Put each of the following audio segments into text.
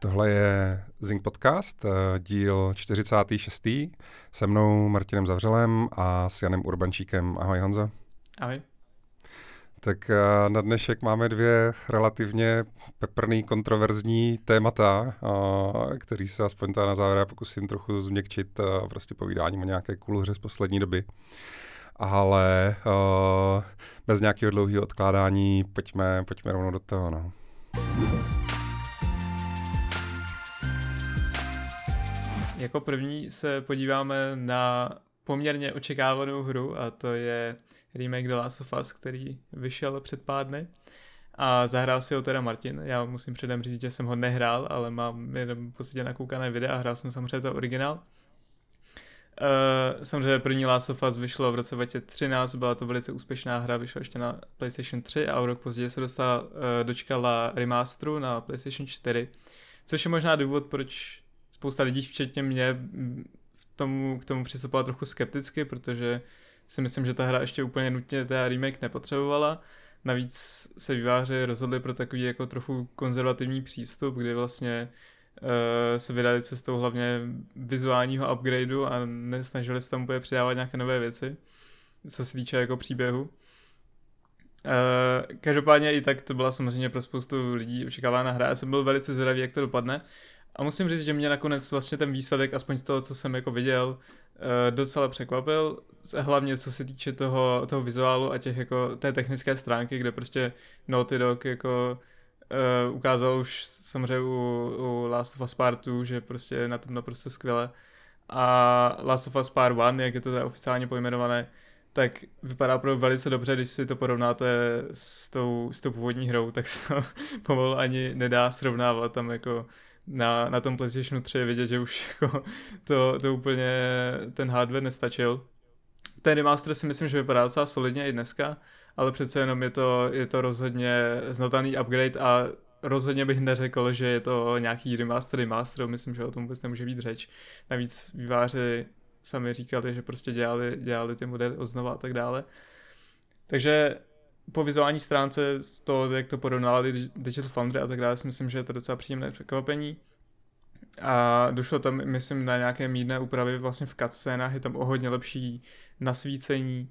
Tohle je Zing Podcast, eh, díl 46. Se mnou Martinem Zavřelem a s Janem Urbančíkem. Ahoj Honzo. Ahoj. Tak eh, na dnešek máme dvě relativně peprný, kontroverzní témata, eh, který se aspoň na závěr pokusím trochu změkčit prostě povídáním o nějaké kulhře z poslední doby. Ale bez nějakého dlouhého odkládání pojďme, pojďme rovnou do toho. No. Jako první se podíváme na poměrně očekávanou hru a to je remake The Last of Us, který vyšel před pár dny. A zahrál si ho teda Martin. Já musím předem říct, že jsem ho nehrál, ale mám jenom v podstatě nakoukané videa a hrál jsem samozřejmě to originál. Uh, samozřejmě první Last of Us vyšlo v roce 2013, byla to velice úspěšná hra, vyšla ještě na PlayStation 3 a o rok později se dostala, uh, dočkala remasteru na PlayStation 4, což je možná důvod, proč spousta lidí, včetně mě, k tomu, k tomu přistupovala trochu skepticky, protože si myslím, že ta hra ještě úplně nutně ta remake nepotřebovala. Navíc se výváři rozhodli pro takový jako trochu konzervativní přístup, kdy vlastně uh, se vydali cestou hlavně vizuálního upgradeu a nesnažili se tam úplně přidávat nějaké nové věci, co se týče jako příběhu. Uh, každopádně i tak to byla samozřejmě pro spoustu lidí očekávána hra. Já jsem byl velice zvědavý, jak to dopadne. A musím říct, že mě nakonec vlastně ten výsledek, aspoň z toho, co jsem jako viděl, eh, docela překvapil, hlavně co se týče toho, toho vizuálu a těch jako té technické stránky, kde prostě Naughty Dog jako uh, ukázal už samozřejmě u, u Last of Us Part 2, že prostě je na tom naprosto skvěle. A Last of Us Part 1, jak je to teda oficiálně pojmenované, tak vypadá opravdu velice dobře, když si to porovnáte s tou, s tou původní hrou, tak se to pomalu ani nedá srovnávat, tam jako na, na tom PlayStationu 3 je vidět, že už jako to, to úplně ten hardware nestačil. Ten remaster si myslím, že vypadá docela solidně i dneska, ale přece jenom je to, je to rozhodně znataný upgrade a rozhodně bych neřekl, že je to nějaký remaster remaster, myslím, že o tom vůbec nemůže být řeč. Navíc výváři sami říkali, že prostě dělali, dělali ty modely oznova a tak dále. Takže po vizuální stránce z toho, jak to porovnávali Digital Foundry a tak dále, si myslím, že je to docela příjemné překvapení. A došlo tam, myslím, na nějaké mírné úpravy vlastně v cutscénách, je tam o hodně lepší nasvícení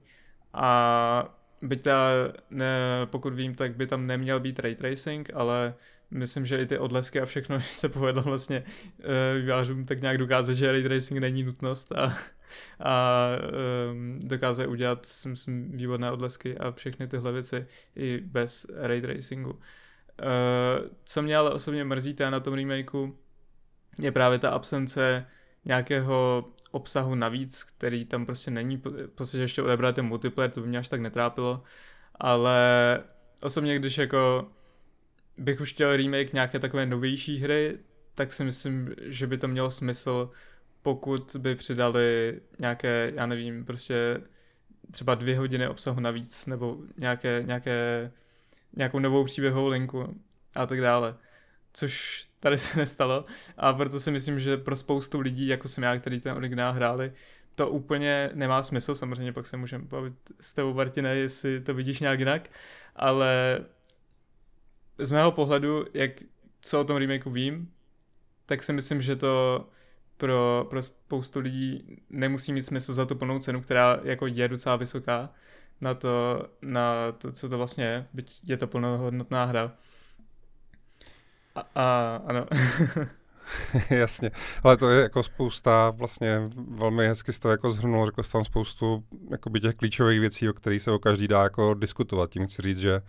a byť ta, ne, pokud vím, tak by tam neměl být ray tracing, ale myslím, že i ty odlesky a všechno se povedlo vlastně uh, vývářům tak nějak dokázat, že ray tracing není nutnost a a um, dokáže udělat myslím, výborné odlesky a všechny tyhle věci i bez ray tracingu. Uh, co mě ale osobně mrzí na tom remakeu, je právě ta absence nějakého obsahu navíc, který tam prostě není, v podstatě ještě odebrat ten multiplayer, to by mě až tak netrápilo, ale osobně, když jako bych už chtěl remake nějaké takové novější hry, tak si myslím, že by to mělo smysl pokud by přidali nějaké, já nevím, prostě třeba dvě hodiny obsahu navíc, nebo nějaké, nějaké, nějakou novou příběhovou linku a tak dále. Což tady se nestalo a proto si myslím, že pro spoustu lidí, jako jsem já, který ten originál hráli, to úplně nemá smysl, samozřejmě pak se můžeme bavit s tebou, Martine, jestli to vidíš nějak jinak, ale z mého pohledu, jak co o tom remakeu vím, tak si myslím, že to pro, pro spoustu lidí nemusí mít smysl za tu plnou cenu, která jako je docela vysoká na to, na to co to vlastně je, byť je to plnohodnotná hra. A, a ano. Jasně, ale to je jako spousta, vlastně velmi hezky z toho jako zhrnul, řekl jsi tam spoustu těch klíčových věcí, o kterých se o každý dá jako diskutovat. Tím chci říct, že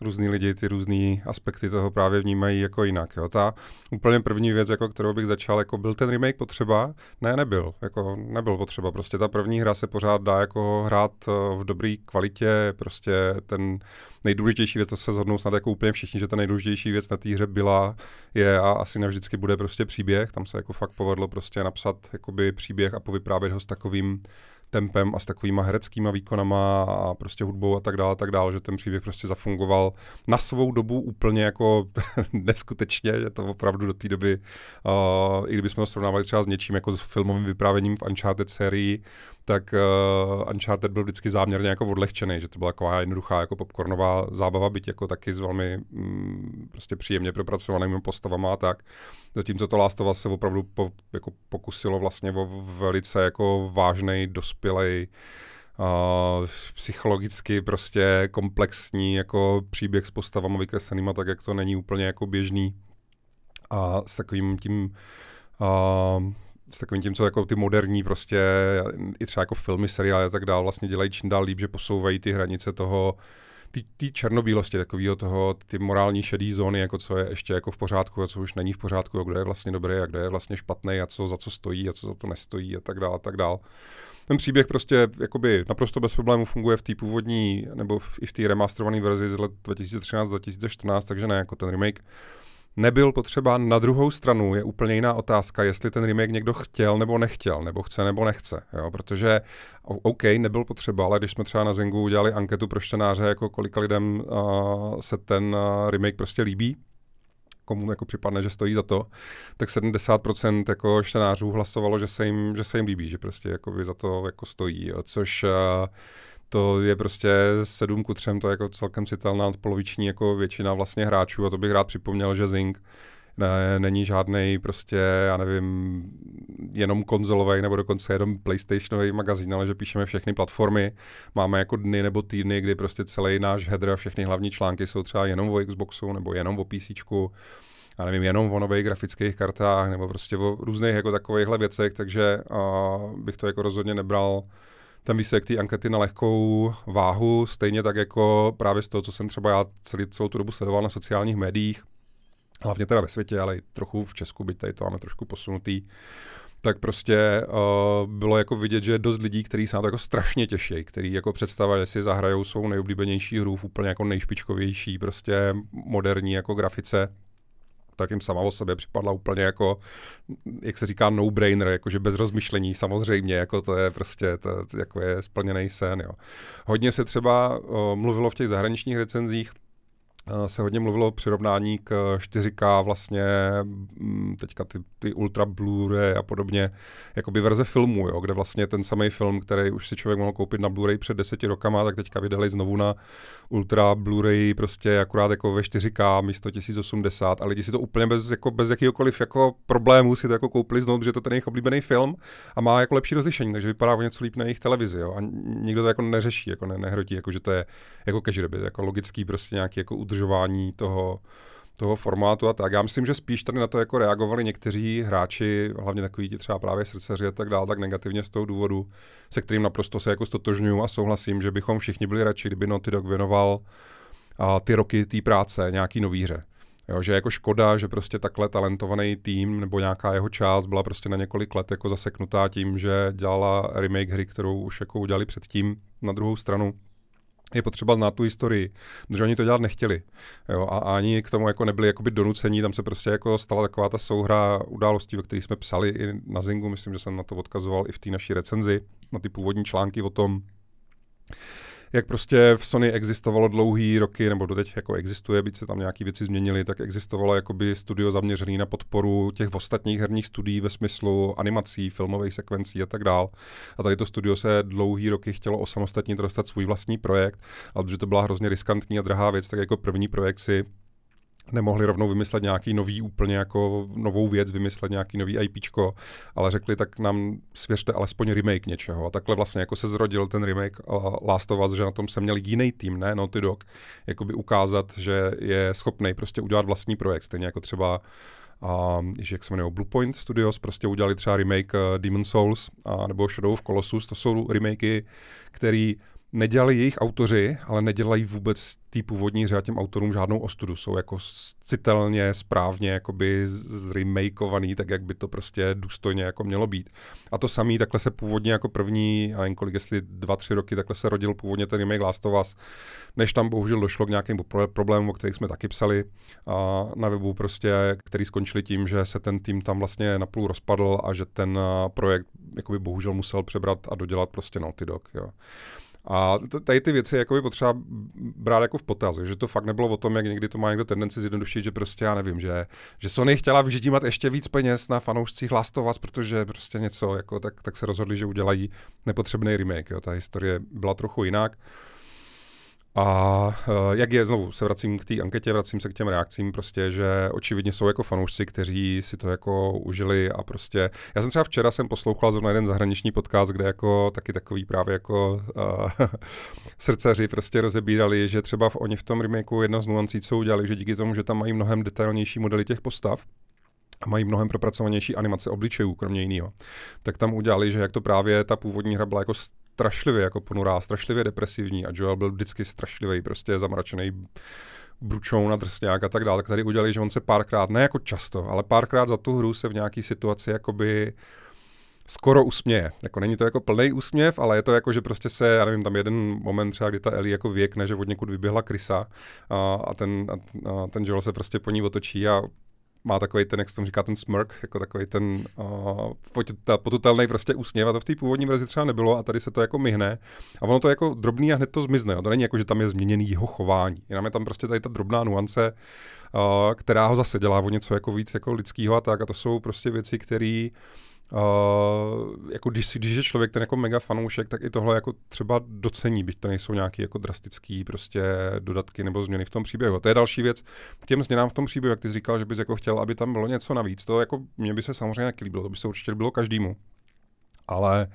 různý lidi ty různé aspekty toho právě vnímají jako jinak. Jo. Ta úplně první věc, jako kterou bych začal, jako byl ten remake potřeba? Ne, nebyl. Jako nebyl potřeba. Prostě ta první hra se pořád dá jako hrát eh, v dobré kvalitě. Prostě ten nejdůležitější věc, to se zhodnou snad jako úplně všichni, že ta nejdůležitější věc na té hře byla, je a asi navždycky bude prostě příběh. Tam se jako fakt povedlo prostě napsat jakoby příběh a povyprávět ho s takovým tempem a s takovýma hereckýma výkonama a prostě hudbou a tak dále, tak dále, že ten příběh prostě zafungoval na svou dobu úplně jako neskutečně, že to opravdu do té doby, uh, i kdybychom ho srovnávali třeba s něčím jako s filmovým vyprávěním v Uncharted sérii, tak uh, Uncharted byl vždycky záměrně jako odlehčený, že to byla taková jednoduchá jako popcornová zábava, byť jako taky s velmi mm, prostě příjemně propracovanými postavama a tak. Zatímco to Last of Us se opravdu po, jako pokusilo vlastně o velice jako vážný, dospělej, uh, psychologicky prostě komplexní jako příběh s postavama vykreslenýma, tak jak to není úplně jako běžný a s takovým tím uh, s takovým tím, co jako ty moderní prostě, i třeba jako filmy, seriály a tak dále, vlastně dělají čím dál líp, že posouvají ty hranice toho, ty černobílosti, takového toho, ty morální šedý zóny, jako co je ještě jako v pořádku a co už není v pořádku, a kdo je vlastně dobrý a kdo je vlastně špatný a co za co stojí a co za to nestojí a tak dále a tak dále. Ten příběh prostě jakoby naprosto bez problémů funguje v té původní, nebo v, i v té remasterované verzi z let 2013-2014, takže ne jako ten remake nebyl potřeba. Na druhou stranu je úplně jiná otázka, jestli ten remake někdo chtěl nebo nechtěl, nebo chce nebo nechce. Jo? Protože OK, nebyl potřeba, ale když jsme třeba na Zingu udělali anketu pro čtenáře, jako kolika lidem uh, se ten uh, remake prostě líbí, komu jako připadne, že stojí za to, tak 70% jako čtenářů hlasovalo, že se jim, že se jim líbí, že prostě jako za to jako stojí, jo? což uh, to je prostě 7 ku 3, to je jako celkem citelná poloviční jako většina vlastně hráčů a to bych rád připomněl, že Zing ne, není žádný prostě, já nevím, jenom konzolový nebo dokonce jenom PlayStationový magazín, ale že píšeme všechny platformy. Máme jako dny nebo týdny, kdy prostě celý náš header a všechny hlavní články jsou třeba jenom o Xboxu nebo jenom o PC, já nevím, jenom o nových grafických kartách nebo prostě o různých jako takovýchhle věcech, takže uh, bych to jako rozhodně nebral ten výsledek té ankety na lehkou váhu, stejně tak jako právě z toho, co jsem třeba já celý, celou tu dobu sledoval na sociálních médiích, hlavně teda ve světě, ale i trochu v Česku, byť tady to máme trošku posunutý, tak prostě uh, bylo jako vidět, že je dost lidí, kteří se na to jako strašně těší, kteří jako představili, že si zahrajou svou nejoblíbenější hru v úplně jako nejšpičkovější, prostě moderní jako grafice tak jim sama o sobě připadla úplně jako, jak se říká, no-brainer, jakože bez rozmyšlení samozřejmě, jako to je prostě, to, jako je splněný sen, jo. Hodně se třeba o, mluvilo v těch zahraničních recenzích se hodně mluvilo o přirovnání k 4K vlastně mm, teďka ty, ty ultra Blu-ray a podobně, jakoby verze filmu, jo, kde vlastně ten samý film, který už si člověk mohl koupit na Blu-ray před deseti rokama, tak teďka vydali znovu na ultra Blu-ray prostě akurát jako ve 4K místo 1080 a lidi si to úplně bez, jako bez jakýkoliv jako problémů si to jako koupili znovu, že to ten jejich oblíbený film a má jako lepší rozlišení, takže vypadá o něco líp na jejich televizi, jo, a nikdo to jako neřeší, jako ne, nehrotí, jako že to je jako cash jako logický prostě nějaký jako udržování toho, toho formátu a tak. Já myslím, že spíš tady na to jako reagovali někteří hráči, hlavně takový ti třeba právě srdceři a tak dále, tak negativně z toho důvodu, se kterým naprosto se jako stotožňuju a souhlasím, že bychom všichni byli radši, kdyby Naughty Dog věnoval a, ty roky té práce nějaký nový hře. Jo, že jako škoda, že prostě takhle talentovaný tým nebo nějaká jeho část byla prostě na několik let jako zaseknutá tím, že dělala remake hry, kterou už jako udělali předtím. Na druhou stranu je potřeba znát tu historii, protože oni to dělat nechtěli. Jo, a ani k tomu jako nebyli jakoby donucení, tam se prostě jako stala taková ta souhra událostí, o kterých jsme psali i na Zingu, myslím, že jsem na to odkazoval i v té naší recenzi, na ty původní články o tom, jak prostě v Sony existovalo dlouhý roky, nebo doteď jako existuje, byť se tam nějaké věci změnily, tak existovalo jakoby studio zaměřené na podporu těch ostatních herních studií ve smyslu animací, filmových sekvencí a tak dál. A tady to studio se dlouhý roky chtělo osamostatnit dostat svůj vlastní projekt, ale protože to byla hrozně riskantní a drahá věc, tak jako první projekt si nemohli rovnou vymyslet nějaký nový úplně jako novou věc, vymyslet nějaký nový IPčko, ale řekli, tak nám svěřte alespoň remake něčeho. A takhle vlastně jako se zrodil ten remake Last of Us, že na tom se měl jiný tým, ne Naughty Dog, jakoby ukázat, že je schopný prostě udělat vlastní projekt, stejně jako třeba a jak se jmenuje, Bluepoint Studios, prostě udělali třeba remake uh, Demon Souls a nebo Shadow of Colossus, to jsou remakey, který nedělali jejich autoři, ale nedělají vůbec tý původní hře a těm autorům žádnou ostudu. Jsou jako citelně, správně jakoby zremakeovaný, tak jak by to prostě důstojně jako mělo být. A to samý, takhle se původně jako první, a jen kolik, jestli dva, tři roky, takhle se rodil původně ten remake Last of Us, než tam bohužel došlo k nějakým problémům, o kterých jsme taky psali a na webu prostě, který skončili tím, že se ten tým tam vlastně napůl rozpadl a že ten projekt jakoby bohužel musel přebrat a dodělat prostě Naughty Dog. Jo. A tady ty věci jako potřeba brát jako v potaz, že to fakt nebylo o tom, jak někdy to má někdo tendenci zjednodušit, že prostě já nevím, že, že Sony chtěla vyždímat ještě víc peněz na fanoušcích Last of Us, protože prostě něco, jako, tak, tak se rozhodli, že udělají nepotřebný remake. Jo. Ta historie byla trochu jinak. A uh, jak je, znovu se vracím k té anketě, vracím se k těm reakcím, prostě, že očividně jsou jako fanoušci, kteří si to jako užili a prostě, já jsem třeba včera jsem poslouchal zrovna jeden zahraniční podcast, kde jako taky takový právě jako uh, srdcaři prostě rozebírali, že třeba v, oni v tom remakeu jedna z nuancí, co udělali, že díky tomu, že tam mají mnohem detailnější modely těch postav, a mají mnohem propracovanější animace obličejů, kromě jiného. Tak tam udělali, že jak to právě ta původní hra byla jako strašlivě jako ponurá, strašlivě depresivní a Joel byl vždycky strašlivý, prostě zamračený bručou na drsňák a tak dále, tak tady udělali, že on se párkrát, ne jako často, ale párkrát za tu hru se v nějaký situaci jakoby skoro usměje. Jako není to jako plný úsměv, ale je to jako, že prostě se, já nevím, tam jeden moment třeba, kdy ta Ellie jako věkne, že od někud vyběhla krysa a, a, ten, a, a ten Joel se prostě po ní otočí a má takový ten, jak se tomu říká, ten smirk, jako takový ten uh, potutelný prostě úsměv a to v té původní verzi třeba nebylo a tady se to jako myhne a ono to je jako drobný a hned to zmizne. Jo. To není jako, že tam je změněný jeho chování. Jenom je tam prostě tady ta drobná nuance, uh, která ho zase dělá o něco jako víc jako lidského a tak a to jsou prostě věci, které Uh, jako když, když je člověk ten jako mega fanoušek, tak i tohle jako třeba docení, byť to nejsou nějaké jako drastické prostě dodatky nebo změny v tom příběhu. To je další věc k těm změnám v tom příběhu, jak ty jsi říkal, že bys jako chtěl, aby tam bylo něco navíc. To jako mě by se samozřejmě líbilo, to by se určitě líbilo každému. Ale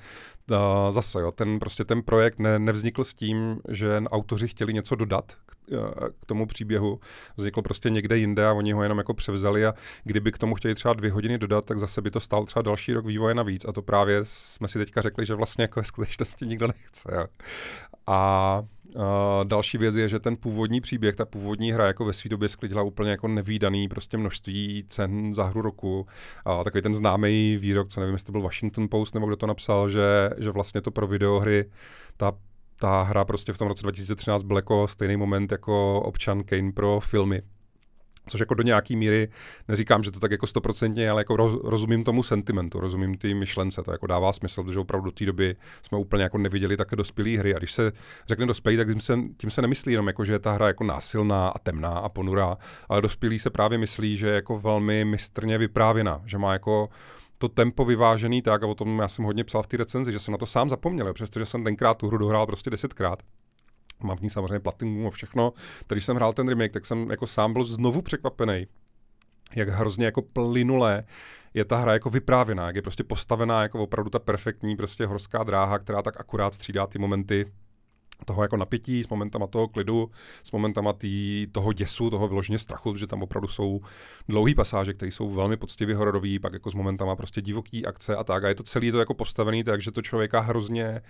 uh, zase, jo, ten, prostě ten projekt ne, nevznikl s tím, že autoři chtěli něco dodat k, uh, k tomu příběhu. Vznikl prostě někde jinde a oni ho jenom jako převzali a kdyby k tomu chtěli třeba dvě hodiny dodat, tak zase by to stál třeba další rok vývoje navíc a to právě jsme si teďka řekli, že vlastně jako ve skutečnosti nikdo nechce. Jo. A uh, další věc je, že ten původní příběh, ta původní hra jako ve své době sklidila úplně jako nevýdaný prostě množství cen za hru roku. Uh, takový ten známý výrok, co nevím, jestli to byl Washington Post nebo kdo to napsal, že, že vlastně to pro videohry ta ta hra prostě v tom roce 2013 byl jako stejný moment jako občan Kane pro filmy. Což jako do nějaký míry, neříkám, že to tak jako stoprocentně, ale jako roz, rozumím tomu sentimentu, rozumím ty myšlence, to jako dává smysl, protože opravdu do té doby jsme úplně jako neviděli také dospělé hry. A když se řekne dospělý, tak tím se, tím se nemyslí jenom jako, že je ta hra jako násilná a temná a ponurá, ale dospělý se právě myslí, že je jako velmi mistrně vyprávěná, že má jako to tempo vyvážený tak, a o tom já jsem hodně psal v té recenzi, že jsem na to sám zapomněl, přestože jsem tenkrát tu hru dohrál prostě desetkrát Mám v ní samozřejmě platinu a všechno. Když jsem hrál ten remake, tak jsem jako sám byl znovu překvapený, jak hrozně jako plynulé je ta hra jako vyprávěná, jak je prostě postavená jako opravdu ta perfektní prostě horská dráha, která tak akurát střídá ty momenty toho jako napětí, s momentama toho klidu, s momentama tý, toho děsu, toho vyloženě strachu, že tam opravdu jsou dlouhé pasáže, které jsou velmi poctivě hororový, pak jako s momentama prostě divoký akce a tak. A je to celý to jako postavený tak, že to člověka hrozně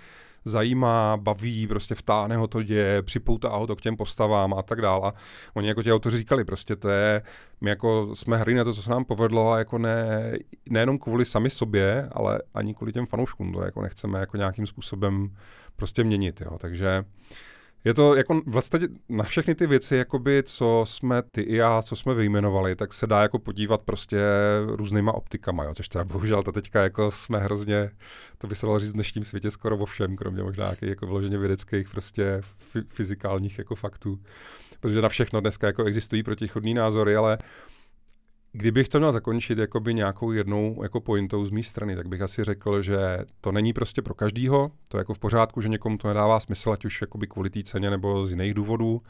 zajímá, baví, prostě vtáhne ho to děje, připoutá ho to k těm postavám a tak dále. A oni jako ti autoři říkali, prostě to je, my jako jsme hry na to, co se nám povedlo a jako ne, nejenom kvůli sami sobě, ale ani kvůli těm fanouškům, to jako nechceme jako nějakým způsobem prostě měnit, jo. Takže je to jako vlastně na všechny ty věci, jakoby, co jsme ty i já, co jsme vyjmenovali, tak se dá jako podívat prostě různýma optikama, jo, což teda bohužel to teďka jako jsme hrozně, to by se dalo říct v dnešním světě skoro o všem, kromě možná nějakých jako vyloženě vědeckých prostě fyzikálních jako faktů, protože na všechno dneska jako existují protichodní názory, ale Kdybych to měl zakončit jakoby nějakou jednou jako pointou z mé strany, tak bych asi řekl, že to není prostě pro každýho, to je jako v pořádku, že někomu to nedává smysl, ať už jakoby kvůli té ceně nebo z jiných důvodů,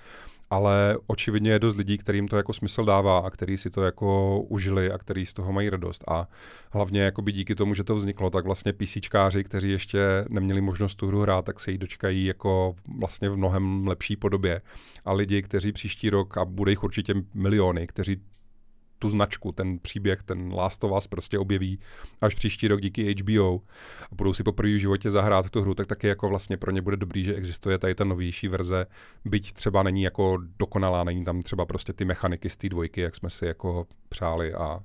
ale očividně je dost lidí, kterým to jako smysl dává a který si to jako užili a který z toho mají radost. A hlavně jakoby díky tomu, že to vzniklo, tak vlastně PCčkáři, kteří ještě neměli možnost tu hru hrát, tak se jí dočkají jako vlastně v mnohem lepší podobě. A lidi, kteří příští rok, a bude jich určitě miliony, kteří tu značku, ten příběh, ten Last of Us prostě objeví až příští rok díky HBO a budou si poprvé v životě zahrát tu hru, tak taky jako vlastně pro ně bude dobrý, že existuje tady ta novější verze, byť třeba není jako dokonalá, není tam třeba prostě ty mechaniky z té dvojky, jak jsme si jako přáli a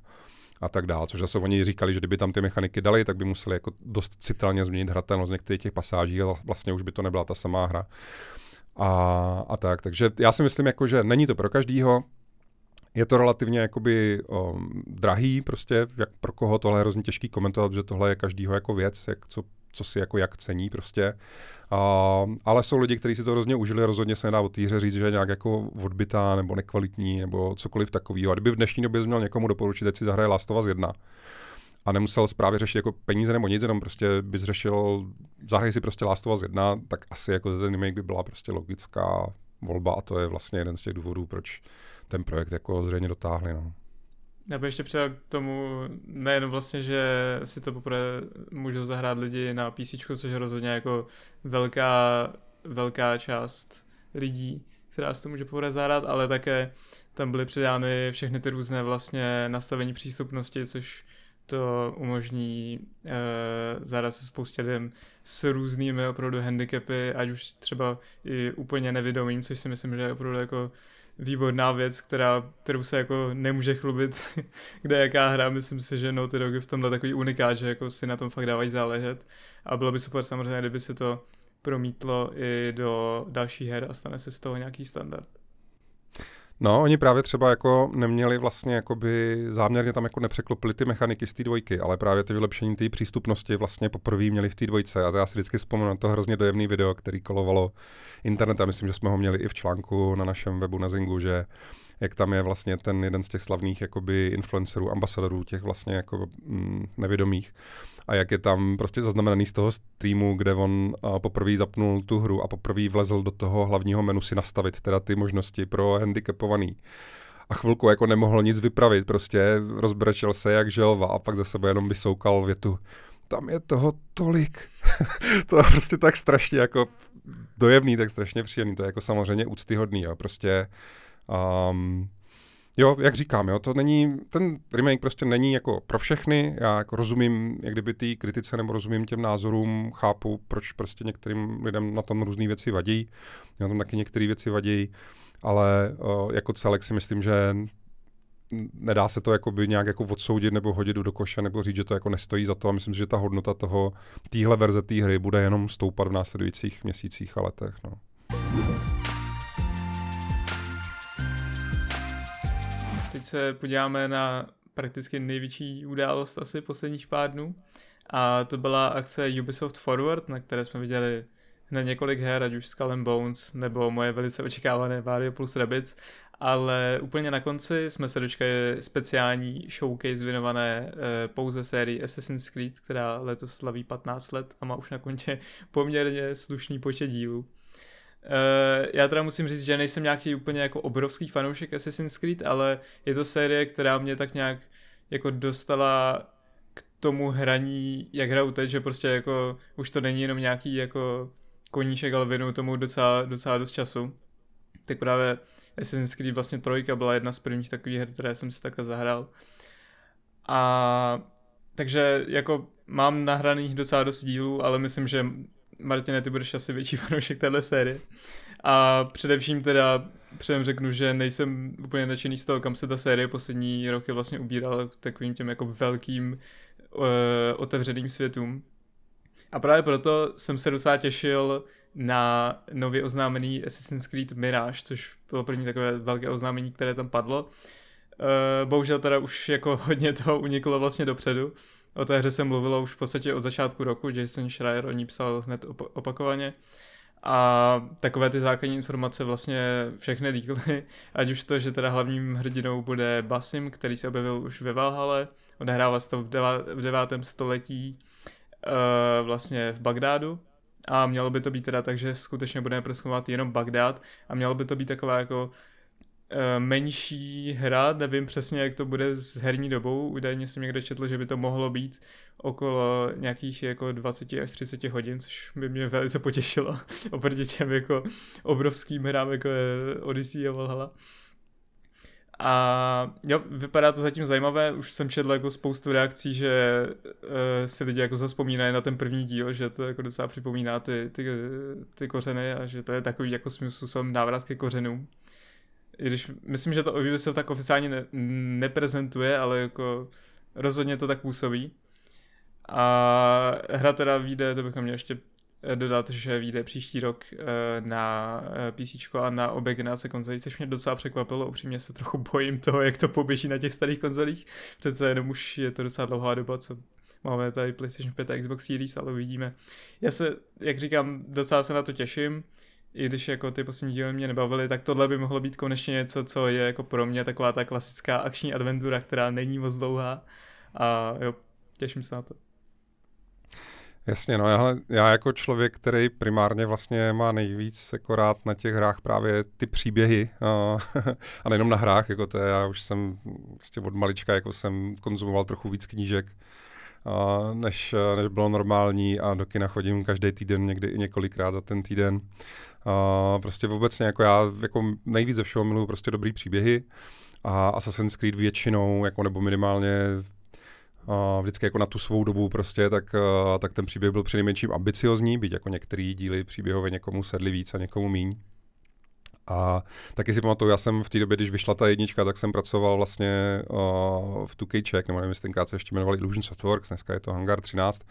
a tak dále. Což zase oni říkali, že kdyby tam ty mechaniky dali, tak by museli jako dost citelně změnit hratelnost některých těch pasáží a vlastně už by to nebyla ta samá hra. A, a tak, takže já si myslím, jako, že není to pro každýho, je to relativně jakoby o, drahý, prostě jak pro koho tohle je hrozně těžký komentovat, že tohle je každýho jako věc, jak, co, co si jako jak cení prostě. A, ale jsou lidi, kteří si to hrozně užili, rozhodně se nedá o té hře říct, že je nějak jako odbytá nebo nekvalitní nebo cokoliv takového. A kdyby v dnešní době měl někomu doporučit, ať si zahraje Last of Us 1, a nemusel právě řešit jako peníze nebo nic, jenom prostě bys řešil, zahraj si prostě Last of Us 1, tak asi jako ten remake by byla prostě logická volba a to je vlastně jeden z těch důvodů, proč ten projekt jako zřejmě dotáhli. No. Já bych ještě přidal k tomu, nejenom vlastně, že si to poprvé můžou zahrát lidi na PC, což je rozhodně jako velká, velká část lidí, která si to může poprvé zahrát, ale také tam byly přidány všechny ty různé vlastně nastavení přístupnosti, což to umožní uh, zahrát se spoustě lidem s různými opravdu handicapy, ať už třeba i úplně nevědomým, což si myslím, že je opravdu jako výborná věc, která, kterou se jako nemůže chlubit, kde jaká hra. Myslím si, že Naughty Dog je v tomhle takový unikát, že jako si na tom fakt dávají záležet. A bylo by super samozřejmě, kdyby se to promítlo i do dalších her a stane se z toho nějaký standard. No, oni právě třeba jako neměli vlastně jakoby záměrně tam jako nepřeklopili ty mechaniky z té dvojky, ale právě ty vylepšení té přístupnosti vlastně poprvé měli v té dvojce. A to já si vždycky vzpomínám na to hrozně dojemný video, který kolovalo internet a myslím, že jsme ho měli i v článku na našem webu na Zingu, že jak tam je vlastně ten jeden z těch slavných jakoby influencerů, ambasadorů těch vlastně jako mm, nevědomých, a jak je tam prostě zaznamenaný z toho streamu, kde on poprvé zapnul tu hru a poprvé vlezl do toho hlavního menu si nastavit teda ty možnosti pro handicapovaný. A chvilku jako nemohl nic vypravit, prostě rozbrečel se jak želva a pak za sebe jenom vysoukal větu tam je toho tolik. to je prostě tak strašně jako dojevný, tak strašně příjemný. To je jako samozřejmě úctyhodný, jo. Prostě um, Jo, jak říkám, jo, to není, ten remake prostě není jako pro všechny, já jako rozumím, jak kdyby té kritice nebo rozumím těm názorům, chápu, proč prostě některým lidem na tom různé věci vadí, na tom taky některé věci vadí, ale uh, jako celek si myslím, že nedá se to jakoby nějak jako odsoudit nebo hodit do koše nebo říct, že to jako nestojí za to a myslím si, že ta hodnota toho, téhle verze té hry bude jenom stoupat v následujících měsících a letech. No. Teď se podíváme na prakticky největší událost asi posledních pár dnů. A to byla akce Ubisoft Forward, na které jsme viděli hned několik her, ať už Skull and Bones, nebo moje velice očekávané Mario plus Rabbids, ale úplně na konci jsme se dočkali speciální showcase věnované e, pouze sérii Assassin's Creed, která letos slaví 15 let a má už na konci poměrně slušný počet dílů. Uh, já teda musím říct, že nejsem nějaký úplně jako obrovský fanoušek Assassin's Creed, ale je to série, která mě tak nějak jako dostala k tomu hraní, jak hraju teď, že prostě jako už to není jenom nějaký jako koníček, ale věnuju tomu docela, docela dost času. Tak právě Assassin's Creed vlastně trojka byla jedna z prvních takových her, které jsem si takhle zahrál. A takže jako mám nahraných docela dost dílů, ale myslím, že Martine, ty budeš asi větší fanoušek téhle série. A především teda předem řeknu, že nejsem úplně nadšený z toho, kam se ta série poslední roky vlastně ubírala k takovým těm jako velkým uh, otevřeným světům. A právě proto jsem se docela těšil na nově oznámený Assassin's Creed Mirage, což bylo první takové velké oznámení, které tam padlo. Uh, bohužel teda už jako hodně toho uniklo vlastně dopředu. O té hře se mluvilo už v podstatě od začátku roku, Jason Schreier o ní psal hned op- opakovaně. A takové ty základní informace vlastně všechny líkly, ať už to, že teda hlavním hrdinou bude Basim, který se objevil už ve Valhale, odehrává se to v, devátém století uh, vlastně v Bagdádu, a mělo by to být teda tak, že skutečně budeme proskoumat jenom Bagdád a mělo by to být taková jako Eh, menší hra, nevím přesně, jak to bude s herní dobou, údajně jsem někde četl, že by to mohlo být okolo nějakých jako 20 až 30 hodin, což by mě velice potěšilo oproti těm jako obrovským hrám, jako je Odyssey a Valhalla. A jo, vypadá to zatím zajímavé, už jsem četl jako spoustu reakcí, že uh, si lidi jako zaspomínají na ten první díl, že to jako docela připomíná ty, ty, ty kořeny a že to je takový jako svým způsobem návrat ke kořenům. I když myslím, že to Ubisoft tak oficiálně ne, neprezentuje, ale jako rozhodně to tak působí. A hra teda vyjde, to bychom měli ještě dodat, že vyjde příští rok eh, na eh, PC a na obě generace konzolí, což mě docela překvapilo. Upřímně se trochu bojím toho, jak to poběží na těch starých konzolích. Přece jenom už je to docela dlouhá doba, co máme tady PlayStation 5 a Xbox Series, ale uvidíme. Já se, jak říkám, docela se na to těším. I když jako ty poslední díly mě nebavily, tak tohle by mohlo být konečně něco, co je jako pro mě taková ta klasická akční adventura, která není moc dlouhá. A jo, těším se na to. Jasně, no já, já jako člověk, který primárně vlastně má nejvíc jako rád na těch hrách právě ty příběhy a, a nejenom na hrách, jako to je, já už jsem vlastně od malička jako jsem konzumoval trochu víc knížek, než, než bylo normální a do kina chodím každý týden, někdy i několikrát za ten týden. A prostě obecně jako já jako nejvíc ze všeho miluji prostě dobrý příběhy a Assassin's Creed většinou, jako nebo minimálně uh, vždycky jako na tu svou dobu prostě, tak, tak ten příběh byl přinejmenším ambiciozní, byť jako některý díly příběhové někomu sedli víc a někomu míň. A taky si pamatuju, já jsem v té době, když vyšla ta jednička, tak jsem pracoval vlastně uh, v 2K Czech, nebo nevím, jestli tenkrát se ještě jmenoval Illusion Softworks, dneska je to Hangar 13.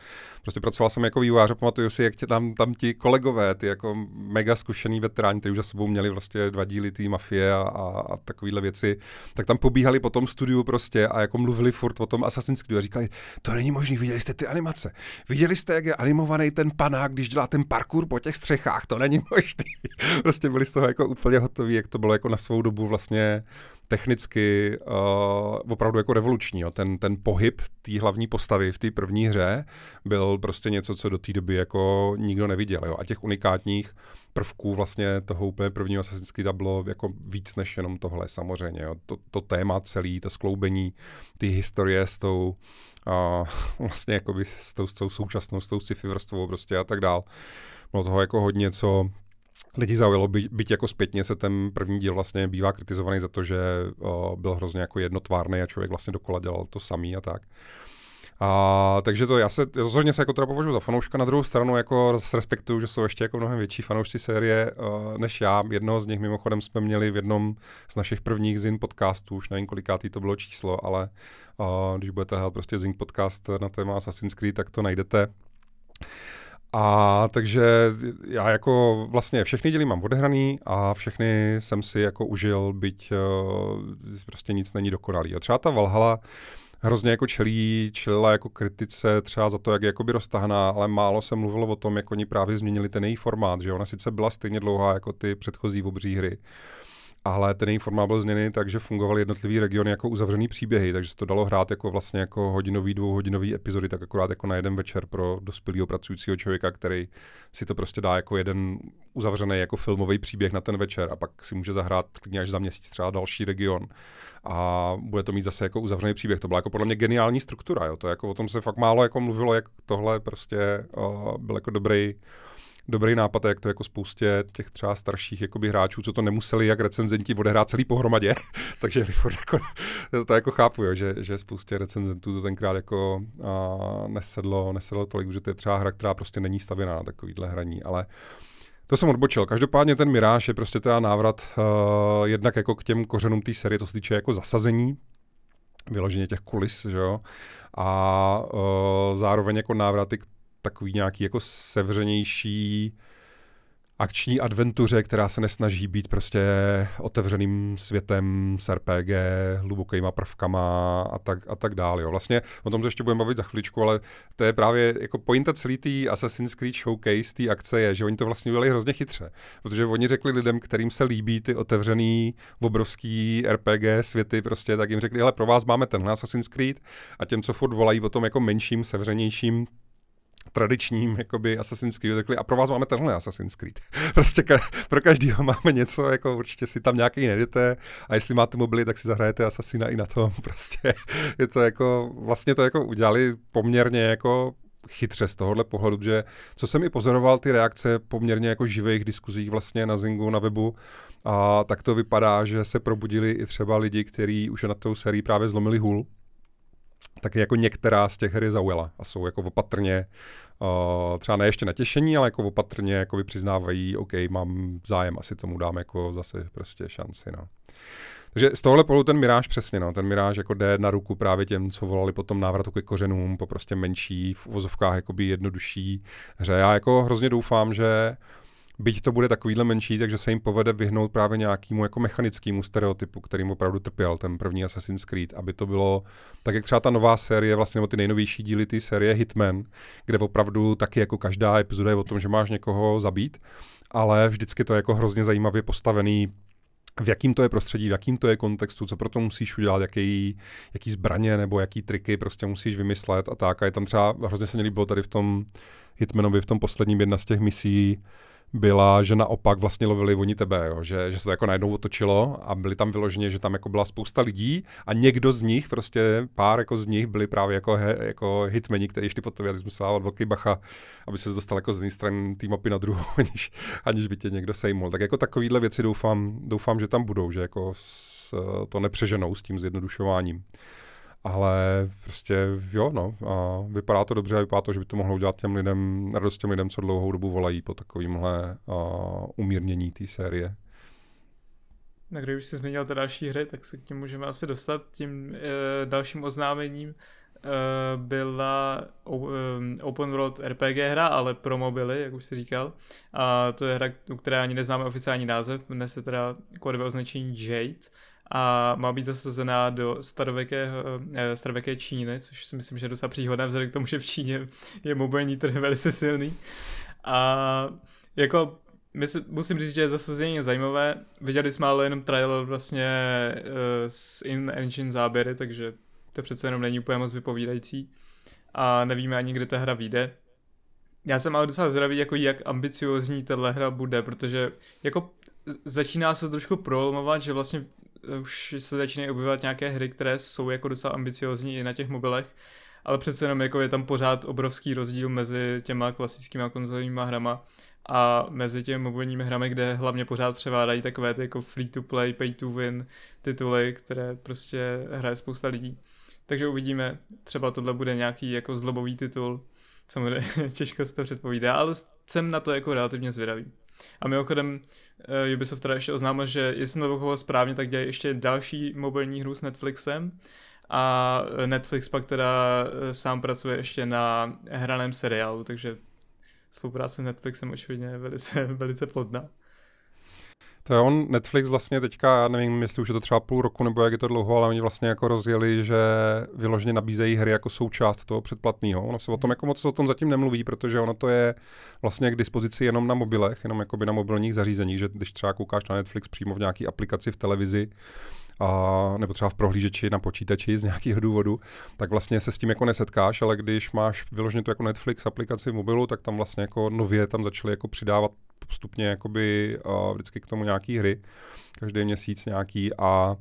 Prostě pracoval jsem jako vývojář a pamatuju si, jak tě tam, tam ti kolegové, ty jako mega zkušený veteráni, kteří už za sebou měli vlastně dva díly té mafie a, a, a takovéhle věci, tak tam pobíhali po tom studiu prostě a jako mluvili furt o tom Assassin's Creed a říkali, to není možné, viděli jste ty animace, viděli jste, jak je animovaný ten panák, když dělá ten parkour po těch střechách, to není možné. prostě byli z toho jako úplně hotový, jak to bylo jako na svou dobu vlastně technicky uh, opravdu jako revoluční. Jo. Ten, ten pohyb té hlavní postavy v té první hře byl prostě něco, co do té doby jako nikdo neviděl. Jo. A těch unikátních prvků vlastně toho úplně prvního Assassin's Creed bylo jako víc než jenom tohle samozřejmě. Jo. To, to téma celý, to skloubení, ty historie s tou uh, vlastně jakoby s tou, s tou současnou, s tou sci-fi vrstvou prostě a tak dál. Bylo toho jako hodně, co lidi zaujalo, by, byť jako zpětně se ten první díl vlastně bývá kritizovaný za to, že o, byl hrozně jako jednotvárný a člověk vlastně dokola dělal to samý a tak. A, takže to já se rozhodně se jako teda považuji za fanouška, na druhou stranu jako respektuju, že jsou ještě jako mnohem větší fanoušci série uh, než já. Jednoho z nich mimochodem jsme měli v jednom z našich prvních Zin podcastů, už nevím kolikátý to bylo číslo, ale uh, když budete hledat prostě Zin podcast na téma Assassin's Creed, tak to najdete. A takže já jako vlastně všechny díly mám odehraný a všechny jsem si jako užil, byť uh, prostě nic není dokonalý. A třeba ta Valhalla hrozně jako čelí, čelila jako kritice třeba za to, jak je jakoby roztahaná, ale málo se mluvilo o tom, jak oni právě změnili ten její formát, že ona sice byla stejně dlouhá jako ty předchozí obří hry, ale ten její formát byl změněný tak, že fungovaly jednotlivý regiony jako uzavřený příběhy, takže se to dalo hrát jako vlastně jako hodinový, dvouhodinový epizody, tak akorát jako na jeden večer pro dospělého pracujícího člověka, který si to prostě dá jako jeden uzavřený jako filmový příběh na ten večer a pak si může zahrát klidně až za měsíc třeba další region a bude to mít zase jako uzavřený příběh. To byla jako podle mě geniální struktura, jo. To jako o tom se fakt málo jako mluvilo, jak tohle prostě uh, byl jako dobrý dobrý nápad, jak to jako spoustě těch třeba starších jakoby hráčů, co to nemuseli jak recenzenti odehrát celý pohromadě, takže jako, to jako chápu, jo, že, že spoustě recenzentů to tenkrát jako a, nesedlo, nesedlo tolik, že to je třeba hra, která prostě není stavěná na takovýhle hraní, ale to jsem odbočil. Každopádně ten Miráž je prostě teda návrat uh, jednak jako k těm kořenům té série, co se týče jako zasazení, vyloženě těch kulis, že jo, a uh, zároveň jako návraty k takový nějaký jako sevřenější akční adventuře, která se nesnaží být prostě otevřeným světem s RPG, hlubokýma prvkama a tak, a tak dále. Jo. Vlastně o tom se ještě budeme bavit za chviličku, ale to je právě jako pointa celý té Assassin's Creed Showcase, té akce je, že oni to vlastně udělali hrozně chytře. Protože oni řekli lidem, kterým se líbí ty otevřený obrovský RPG světy, prostě, tak jim řekli, hele, pro vás máme tenhle Assassin's Creed a těm, co furt volají o tom jako menším, sevřenějším tradičním jakoby Assassin's Creed řekli, a pro vás máme tenhle Assassin's Creed. prostě ka- pro každýho máme něco, jako určitě si tam nějaký najdete a jestli máte mobily, tak si zahrajete Assassina i na tom. Prostě je to jako, vlastně to jako udělali poměrně jako chytře z tohohle pohledu, že co jsem i pozoroval, ty reakce poměrně jako živých diskuzích vlastně na Zingu, na webu, a tak to vypadá, že se probudili i třeba lidi, kteří už na tou sérii právě zlomili hůl, tak jako některá z těch je zaujala a jsou jako opatrně, uh, třeba ne ještě natěšení, ale jako opatrně jako přiznávají, OK, mám zájem, asi tomu dám jako zase prostě šanci, no. Takže z tohohle pohledu ten Miráž přesně, no, ten Miráž jako jde na ruku právě těm, co volali potom návratu ke kořenům, po prostě menší, v uvozovkách jakoby jednodušší hře. Já jako hrozně doufám, že byť to bude takovýhle menší, takže se jim povede vyhnout právě nějakému jako mechanickému stereotypu, kterým opravdu trpěl ten první Assassin's Creed, aby to bylo tak, jak třeba ta nová série, vlastně nebo ty nejnovější díly té série Hitman, kde opravdu taky jako každá epizoda je o tom, že máš někoho zabít, ale vždycky to je jako hrozně zajímavě postavený v jakým to je prostředí, v jakým to je kontextu, co pro to musíš udělat, jaký, jaký zbraně nebo jaký triky prostě musíš vymyslet a tak. A je tam třeba, hrozně se mi líbilo tady v tom Hitmanovi, v tom posledním jedna z těch misí, byla, že naopak vlastně lovili oni tebe, jo? Že, že se to jako najednou otočilo a byli tam vyloženě, že tam jako byla spousta lidí a někdo z nich, prostě pár jako z nich byli právě jako, he, jako hitmeni, který šli po tobě a ty dávat velký bacha, aby se dostal jako z jedné strany té mapy na druhou, aniž, aniž by tě někdo sejmul. Tak jako takovýhle věci doufám, doufám, že tam budou, že jako s, to nepřeženou s tím zjednodušováním. Ale prostě jo, no, a vypadá to dobře a vypadá to, že by to mohlo udělat těm lidem, radost těm lidem, co dlouhou dobu volají po takovýmhle uh, umírnění té série. Na když jsi změnil ty další hry, tak se k tím můžeme asi dostat. Tím e, dalším oznámením e, byla e, Open World RPG hra, ale pro mobily, jak už jsi říkal. A to je hra, u které ani neznáme oficiální název, dnes se teda kódové označení Jade a má být zasazená do starověké, eh, starověké Číny, což si myslím, že je docela příhodné, vzhledem k tomu, že v Číně je mobilní trh velice silný. A jako Mysl, musím říct, že je zasazení zajímavé. Viděli jsme ale jenom trailer vlastně uh, s in-engine záběry, takže to přece jenom není úplně moc vypovídající. A nevíme ani, kdy ta hra vyjde. Já jsem ale docela zvědavý, jako jak ambiciozní tahle hra bude, protože jako začíná se trošku prolomovat, že vlastně už se začínají objevovat nějaké hry, které jsou jako docela ambiciozní i na těch mobilech, ale přece jenom jako je tam pořád obrovský rozdíl mezi těma klasickými konzolovými hrama a mezi těmi mobilními hrami, kde hlavně pořád převádají takové ty jako free to play, pay to win tituly, které prostě hraje spousta lidí. Takže uvidíme, třeba tohle bude nějaký jako zlobový titul, samozřejmě těžko se to předpovídá, ale jsem na to jako relativně zvědavý. A mimochodem uh, Ubisoft teda ještě oznámil, že jestli to správně, tak dělají ještě další mobilní hru s Netflixem a Netflix pak teda eh, sám pracuje ještě na hraném seriálu, takže spolupráce s Netflixem očividně je velice, velice plodná. To je on, Netflix vlastně teďka, já nevím, jestli už je to třeba půl roku nebo jak je to dlouho, ale oni vlastně jako rozjeli, že vyloženě nabízejí hry jako součást toho předplatného. Ono se o tom jako moc o tom zatím nemluví, protože ono to je vlastně k dispozici jenom na mobilech, jenom jakoby na mobilních zařízeních, že když třeba koukáš na Netflix přímo v nějaké aplikaci v televizi, a, nebo třeba v prohlížeči na počítači z nějakého důvodu, tak vlastně se s tím jako nesetkáš, ale když máš vyloženě tu jako Netflix aplikaci v mobilu, tak tam vlastně jako nově tam začali jako přidávat postupně jakoby uh, vždycky k tomu nějaký hry, každý měsíc nějaký a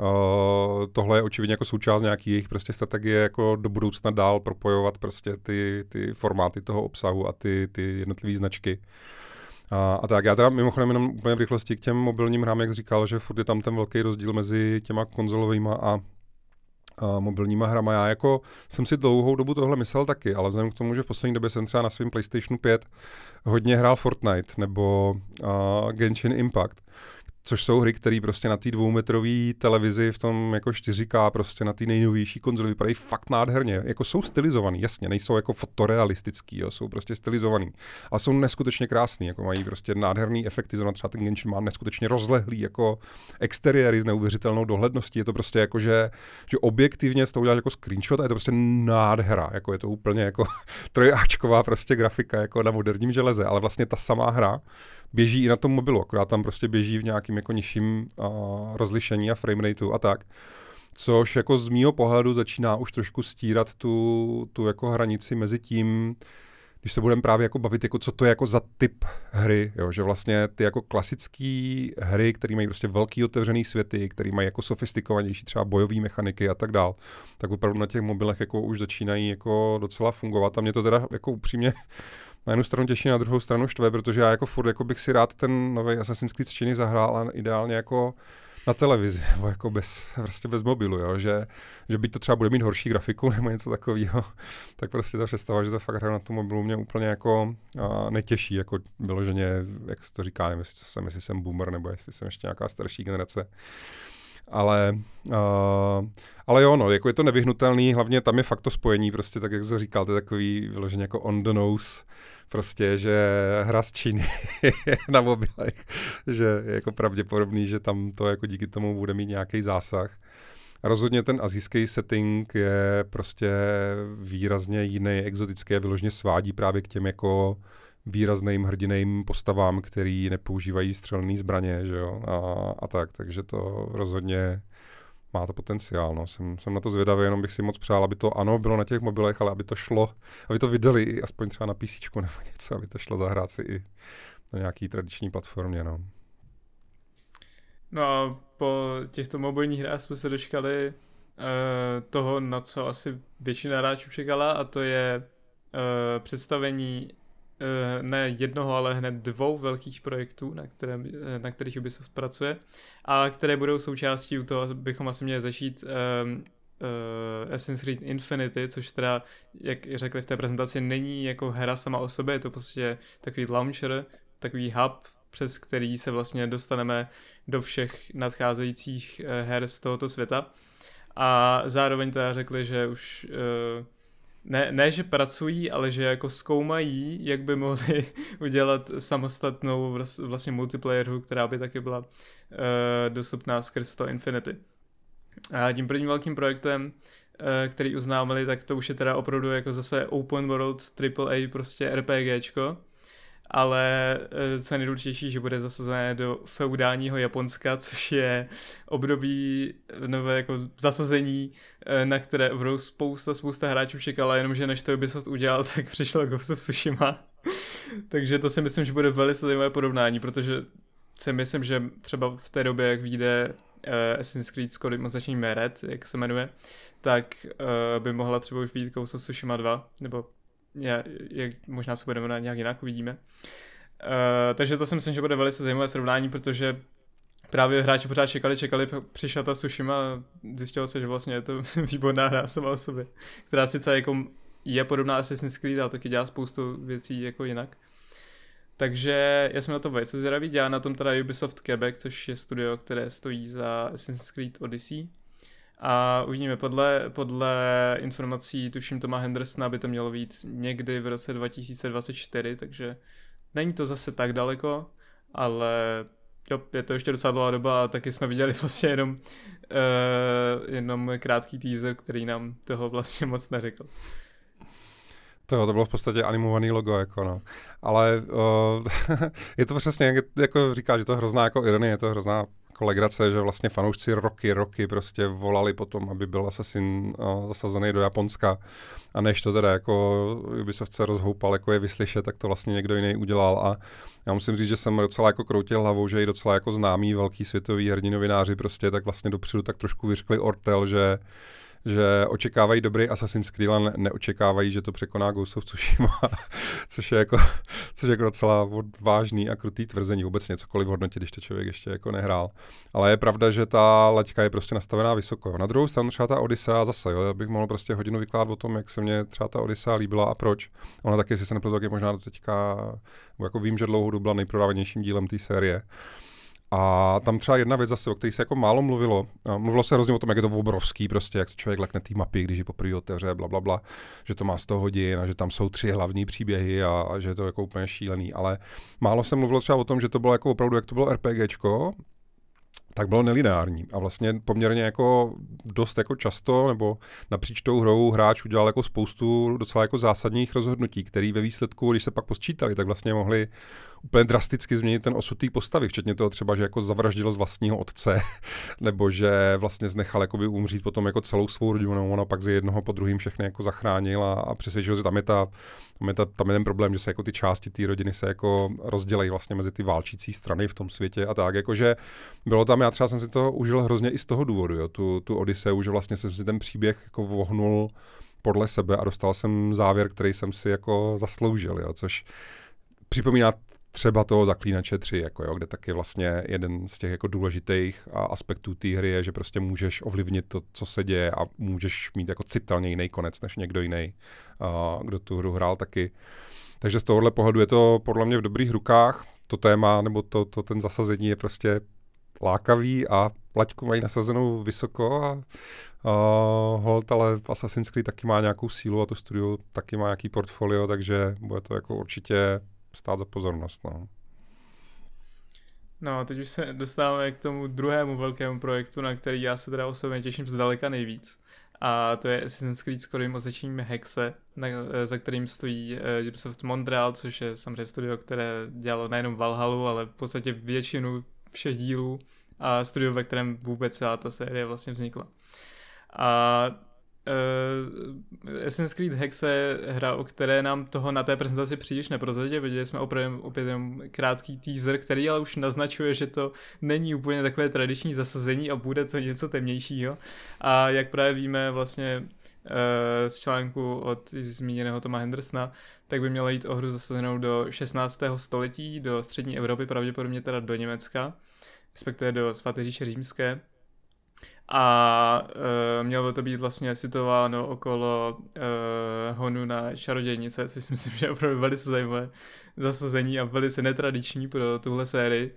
Uh, tohle je očividně jako součást nějaký jejich prostě strategie jako do budoucna dál propojovat prostě ty, ty formáty toho obsahu a ty, ty jednotlivé značky. A, a tak já teda mimochodem jenom úplně v rychlosti k těm mobilním hrám, jak říkal, že furt je tam ten velký rozdíl mezi těma konzolovými a uh, mobilníma hrama. Já jako jsem si dlouhou dobu tohle myslel taky, ale vzhledem k tomu, že v poslední době jsem třeba na svém PlayStationu 5 hodně hrál Fortnite nebo uh, Genshin Impact, což jsou hry, které prostě na té dvoumetrové televizi v tom jako 4K, prostě na té nejnovější konzoli vypadají fakt nádherně. Jako jsou stylizovaný, jasně, nejsou jako fotorealistický, jo, jsou prostě stylizovaný. A jsou neskutečně krásný, jako mají prostě nádherný efekty, zrovna třeba ten Genshin má neskutečně rozlehlý jako exteriéry s neuvěřitelnou dohledností. Je to prostě jako, že, že objektivně z toho uděláš jako screenshot a je to prostě nádhera. Jako je to úplně jako trojáčková prostě grafika jako na moderním železe, ale vlastně ta samá hra běží i na tom mobilu, akorát tam prostě běží v nějakým jako nižším uh, rozlišení a framerateu a tak. Což jako z mýho pohledu začíná už trošku stírat tu, tu jako hranici mezi tím, když se budeme právě jako bavit, jako co to je jako za typ hry, jo, že vlastně ty jako klasické hry, které mají prostě velký otevřený světy, které mají jako sofistikovanější třeba bojové mechaniky a tak dál, tak opravdu na těch mobilech jako už začínají jako docela fungovat a mě to teda jako upřímně na jednu stranu těší, na druhou stranu štve, protože já jako furt jako bych si rád ten nový Assassin's Creed z Číny zahrál a ideálně jako na televizi, nebo jako bez, prostě bez mobilu, jo? Že, že byť to třeba bude mít horší grafiku nebo něco takového, tak prostě ta představa, že to fakt hraju na tom mobilu mě úplně jako a, netěší, jako vyloženě, jak se to říká, nevím, jestli jsem, jestli jsem boomer, nebo jestli jsem ještě nějaká starší generace. Ale, uh, ale jo, no, jako je to nevyhnutelný, hlavně tam je fakt to spojení, prostě tak, jak jsi říkal, to je takový vyloženě jako on the nose, prostě, že hra z Číny na mobilech, že je jako pravděpodobný, že tam to jako díky tomu bude mít nějaký zásah. Rozhodně ten azijský setting je prostě výrazně jiný, exotický a vyloženě svádí právě k těm jako výrazným hrdiným postavám, který nepoužívají střelné zbraně, že jo, a, a tak, takže to rozhodně má to potenciál. No. Jsem, jsem na to zvědavý, jenom bych si moc přál, aby to ano bylo na těch mobilech, ale aby to šlo, aby to vydali aspoň třeba na PC nebo něco, aby to šlo zahrát si i na nějaký tradiční platformě. No. No a po těchto mobilních hrách jsme se dočkali uh, toho, na co asi většina hráčů čekala, a to je uh, představení ne jednoho, ale hned dvou velkých projektů, na, kterém, eh, na kterých Ubisoft pracuje a které budou součástí u toho, bychom asi měli začít um, uh, Assassin's Creed Infinity, což teda, jak řekli v té prezentaci, není jako hra sama o sobě, je to prostě takový launcher, takový hub, přes který se vlastně dostaneme do všech nadcházejících her z tohoto světa. A zároveň teda řekli, že už uh, ne, ne, že pracují, ale že jako zkoumají, jak by mohli udělat samostatnou vlastně multiplayer hru, která by taky byla uh, dostupná skrz to Infinity. A tím prvním velkým projektem, uh, který uznámili, tak to už je teda opravdu jako zase open world AAA prostě RPGčko, ale eh, co je nejdůležitější, že bude zasazené do feudálního Japonska, což je období nové jako zasazení, eh, na které opravdu spousta, spousta hráčů čekala, jenomže než to Ubisoft udělal, tak přišel Ghost of Tsushima. Takže to si myslím, že bude velice zajímavé porovnání, protože si myslím, že třeba v té době, jak vyjde uh, Assassin's Creed Scott Mozační Meret, jak se jmenuje, tak uh, by mohla třeba už vyjít Ghost of Tsushima 2, nebo jak, jak možná se budeme na nějak jinak uvidíme. Uh, takže to si myslím, že bude velice zajímavé srovnání, protože právě hráči pořád čekali, čekali, přišla ta Tsushima a zjistilo se, že vlastně je to výborná hra sama o sobě, která sice jako je podobná Assassin's Creed, ale taky dělá spoustu věcí jako jinak. Takže já jsem na to velice zvědavý, dělá na tom teda Ubisoft Quebec, což je studio, které stojí za Assassin's Creed Odyssey. A uvidíme, podle, podle informací, tuším Toma Hendersona, by to mělo být někdy v roce 2024, takže není to zase tak daleko, ale jo, je to ještě docela dlouhá doba a taky jsme viděli vlastně jenom, uh, jenom krátký teaser, který nám toho vlastně moc neřekl. To, to bylo v podstatě animovaný logo, jako no. Ale uh, je to přesně, jako říká, že to je hrozná jako ironie, je to hrozná jako legrace, že vlastně fanoušci roky, roky prostě volali potom, aby byl Assassin uh, zasazený do Japonska. A než to teda jako Ubisoft se rozhoupal, jako je vyslyšet, tak to vlastně někdo jiný udělal. A já musím říct, že jsem docela jako kroutil hlavou, že i docela jako známý velký světový hrdinovináři prostě tak vlastně dopředu tak trošku vyřkli ortel, že že očekávají dobrý Assassin's Creed, ale neočekávají, že to překoná Ghost of Tsushima, což je jako, což je jako docela vážný a krutý tvrzení vůbec cokoliv hodnotit, když to člověk ještě jako nehrál. Ale je pravda, že ta laťka je prostě nastavená vysoko. Na druhou stranu třeba ta Odyssea zase, jo, já bych mohl prostě hodinu vykládat o tom, jak se mně třeba ta Odyssea líbila a proč. Ona taky, jestli se nepletu, tak je možná do teďka, jako vím, že dlouho dobu byla nejprodávanějším dílem té série. A tam třeba jedna věc zase, o které se jako málo mluvilo. Mluvilo se hrozně o tom, jak je to obrovský, prostě, jak se člověk lekne té mapy, když ji poprvé otevře, bla, bla, bla, že to má 100 hodin a že tam jsou tři hlavní příběhy a, a že je to jako úplně šílený. Ale málo se mluvilo třeba o tom, že to bylo jako opravdu, jak to bylo RPGčko, tak bylo nelineární a vlastně poměrně jako dost jako často nebo napříč tou hrou hráč udělal jako spoustu docela jako zásadních rozhodnutí, které ve výsledku, když se pak posčítali, tak vlastně mohli úplně drasticky změnit ten osud té postavy, včetně toho třeba, že jako zavraždil z vlastního otce, nebo že vlastně znechal jakoby umřít potom jako celou svou rodinu, ono pak z jednoho po druhým všechny jako zachránil a, a přesvědčil, že tam je ta Tam je, ta, tam je ten problém, že se jako ty části té rodiny se jako rozdělají vlastně mezi ty válčící strany v tom světě a tak. Jakože bylo tam, já třeba jsem si to užil hrozně i z toho důvodu, jo, tu, tu Odiseu, že vlastně jsem si ten příběh jako vohnul podle sebe a dostal jsem závěr, který jsem si jako zasloužil, jo, což připomíná třeba toho Zaklínače 3, jako jo, kde taky vlastně jeden z těch jako důležitých aspektů té hry je, že prostě můžeš ovlivnit to, co se děje a můžeš mít jako citelně jiný konec než někdo jiný, kdo tu hru hrál taky. Takže z tohohle pohledu je to podle mě v dobrých rukách. To téma nebo to, to ten zasazení je prostě lákavý a plaťku mají nasazenou vysoko a uh, hold, ale Assassin's Creed taky má nějakou sílu a to studio taky má nějaký portfolio, takže bude to jako určitě stát za pozornost. No. No, teď už se dostáváme k tomu druhému velkému projektu, na který já se teda osobně těším zdaleka nejvíc. A to je Assassin's Creed s kodovým označením Hexe, na, za kterým stojí uh, Ubisoft Montreal, což je samozřejmě studio, které dělalo nejenom Valhalu, ale v podstatě většinu všech dílů a studio, ve kterém vůbec celá ta série vlastně vznikla. A Uh, Assassin's Creed Hex je hra, o které nám toho na té prezentaci příliš neprozradili. Viděli jsme opravdu opět jenom krátký teaser, který ale už naznačuje, že to není úplně takové tradiční zasazení a bude to něco temnějšího. A jak právě víme vlastně uh, z článku od zmíněného Toma Hendersona, tak by mělo jít o hru zasazenou do 16. století, do střední Evropy, pravděpodobně teda do Německa, respektive do svaté říše římské a uh, mělo by to být vlastně situováno okolo uh, honu na čarodějnice, což si myslím, že je opravdu velice zajímavé zasazení a velice netradiční pro tuhle sérii.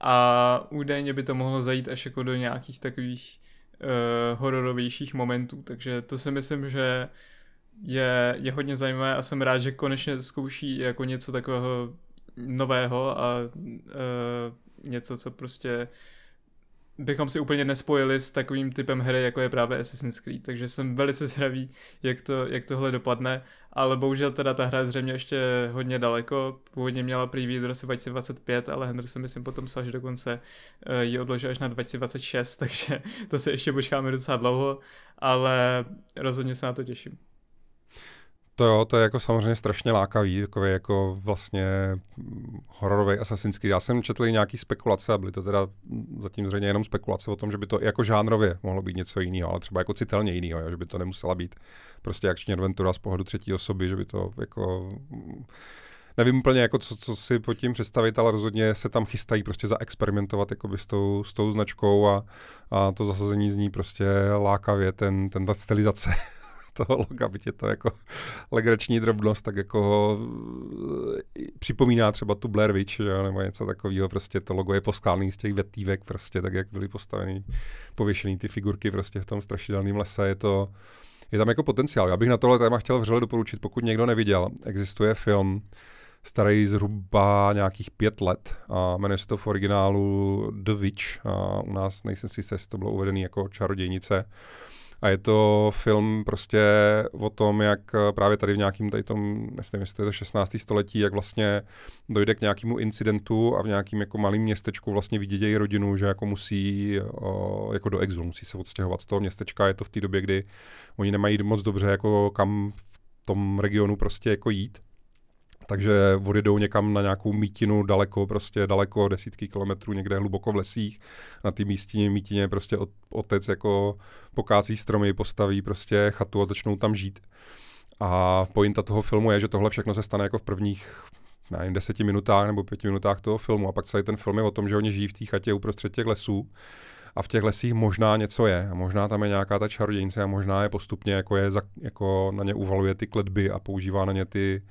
A údajně by to mohlo zajít až jako do nějakých takových uh, hororovějších momentů, takže to si myslím, že je, je hodně zajímavé a jsem rád, že konečně zkouší jako něco takového nového a uh, něco, co prostě bychom si úplně nespojili s takovým typem hry, jako je právě Assassin's Creed, takže jsem velice zvědavý, jak, to, jak tohle dopadne, ale bohužel teda ta hra je zřejmě ještě hodně daleko, původně měla preview do roce 2025, ale Henderson myslím potom psal, že dokonce uh, ji odložil až na 2026, takže to se ještě počkáme docela dlouho, ale rozhodně se na to těším. To jo, to je jako samozřejmě strašně lákavý, takový jako vlastně hororový Assassin's Creed. Já jsem četl i nějaký spekulace a byly to teda zatím zřejmě jenom spekulace o tom, že by to jako žánrově mohlo být něco jiného, ale třeba jako citelně jiného, že by to nemusela být prostě akční adventura z pohledu třetí osoby, že by to jako nevím úplně, jako co, co si pod tím představit, ale rozhodně se tam chystají prostě zaexperimentovat s tou, s tou značkou a, a to zasazení z ní prostě lákavě, ten, ten ta stylizace toho loga, byť je to jako legrační drobnost, tak jako eh, připomíná třeba tu Blair Witch, že, nebo něco takového, prostě to logo je poskládaný z těch vetívek, prostě tak, jak byly postavený, pověšený ty figurky prostě v tom strašidelném lese, je to, je tam jako potenciál. Já bych na tohle téma chtěl vřele doporučit, pokud někdo neviděl. Existuje film, starý zhruba nějakých pět let a jmenuje se to v originálu The Witch. A u nás nejsem si jestli to bylo uvedený jako čarodějnice. A je to film prostě o tom, jak eh, právě tady v nějakým tady tom, nevím, jestli to je to 16. století, jak vlastně dojde k nějakému incidentu a v nějakým jako malým městečku vlastně vidějí rodinu, že jako musí o, jako do exilu, musí se odstěhovat z toho městečka. Je to v té době, kdy oni nemají moc dobře jako kam v tom regionu prostě jako jít takže odjedou někam na nějakou mítinu daleko, prostě daleko, desítky kilometrů, někde hluboko v lesích. Na té místině, mítině prostě otec jako pokácí stromy, postaví prostě chatu a začnou tam žít. A pointa toho filmu je, že tohle všechno se stane jako v prvních nevím, deseti minutách nebo pěti minutách toho filmu. A pak celý ten film je o tom, že oni žijí v té chatě uprostřed těch lesů a v těch lesích možná něco je. A možná tam je nějaká ta čarodějnice a možná je postupně jako, je, jako na ně uvaluje ty kletby a používá na ně ty,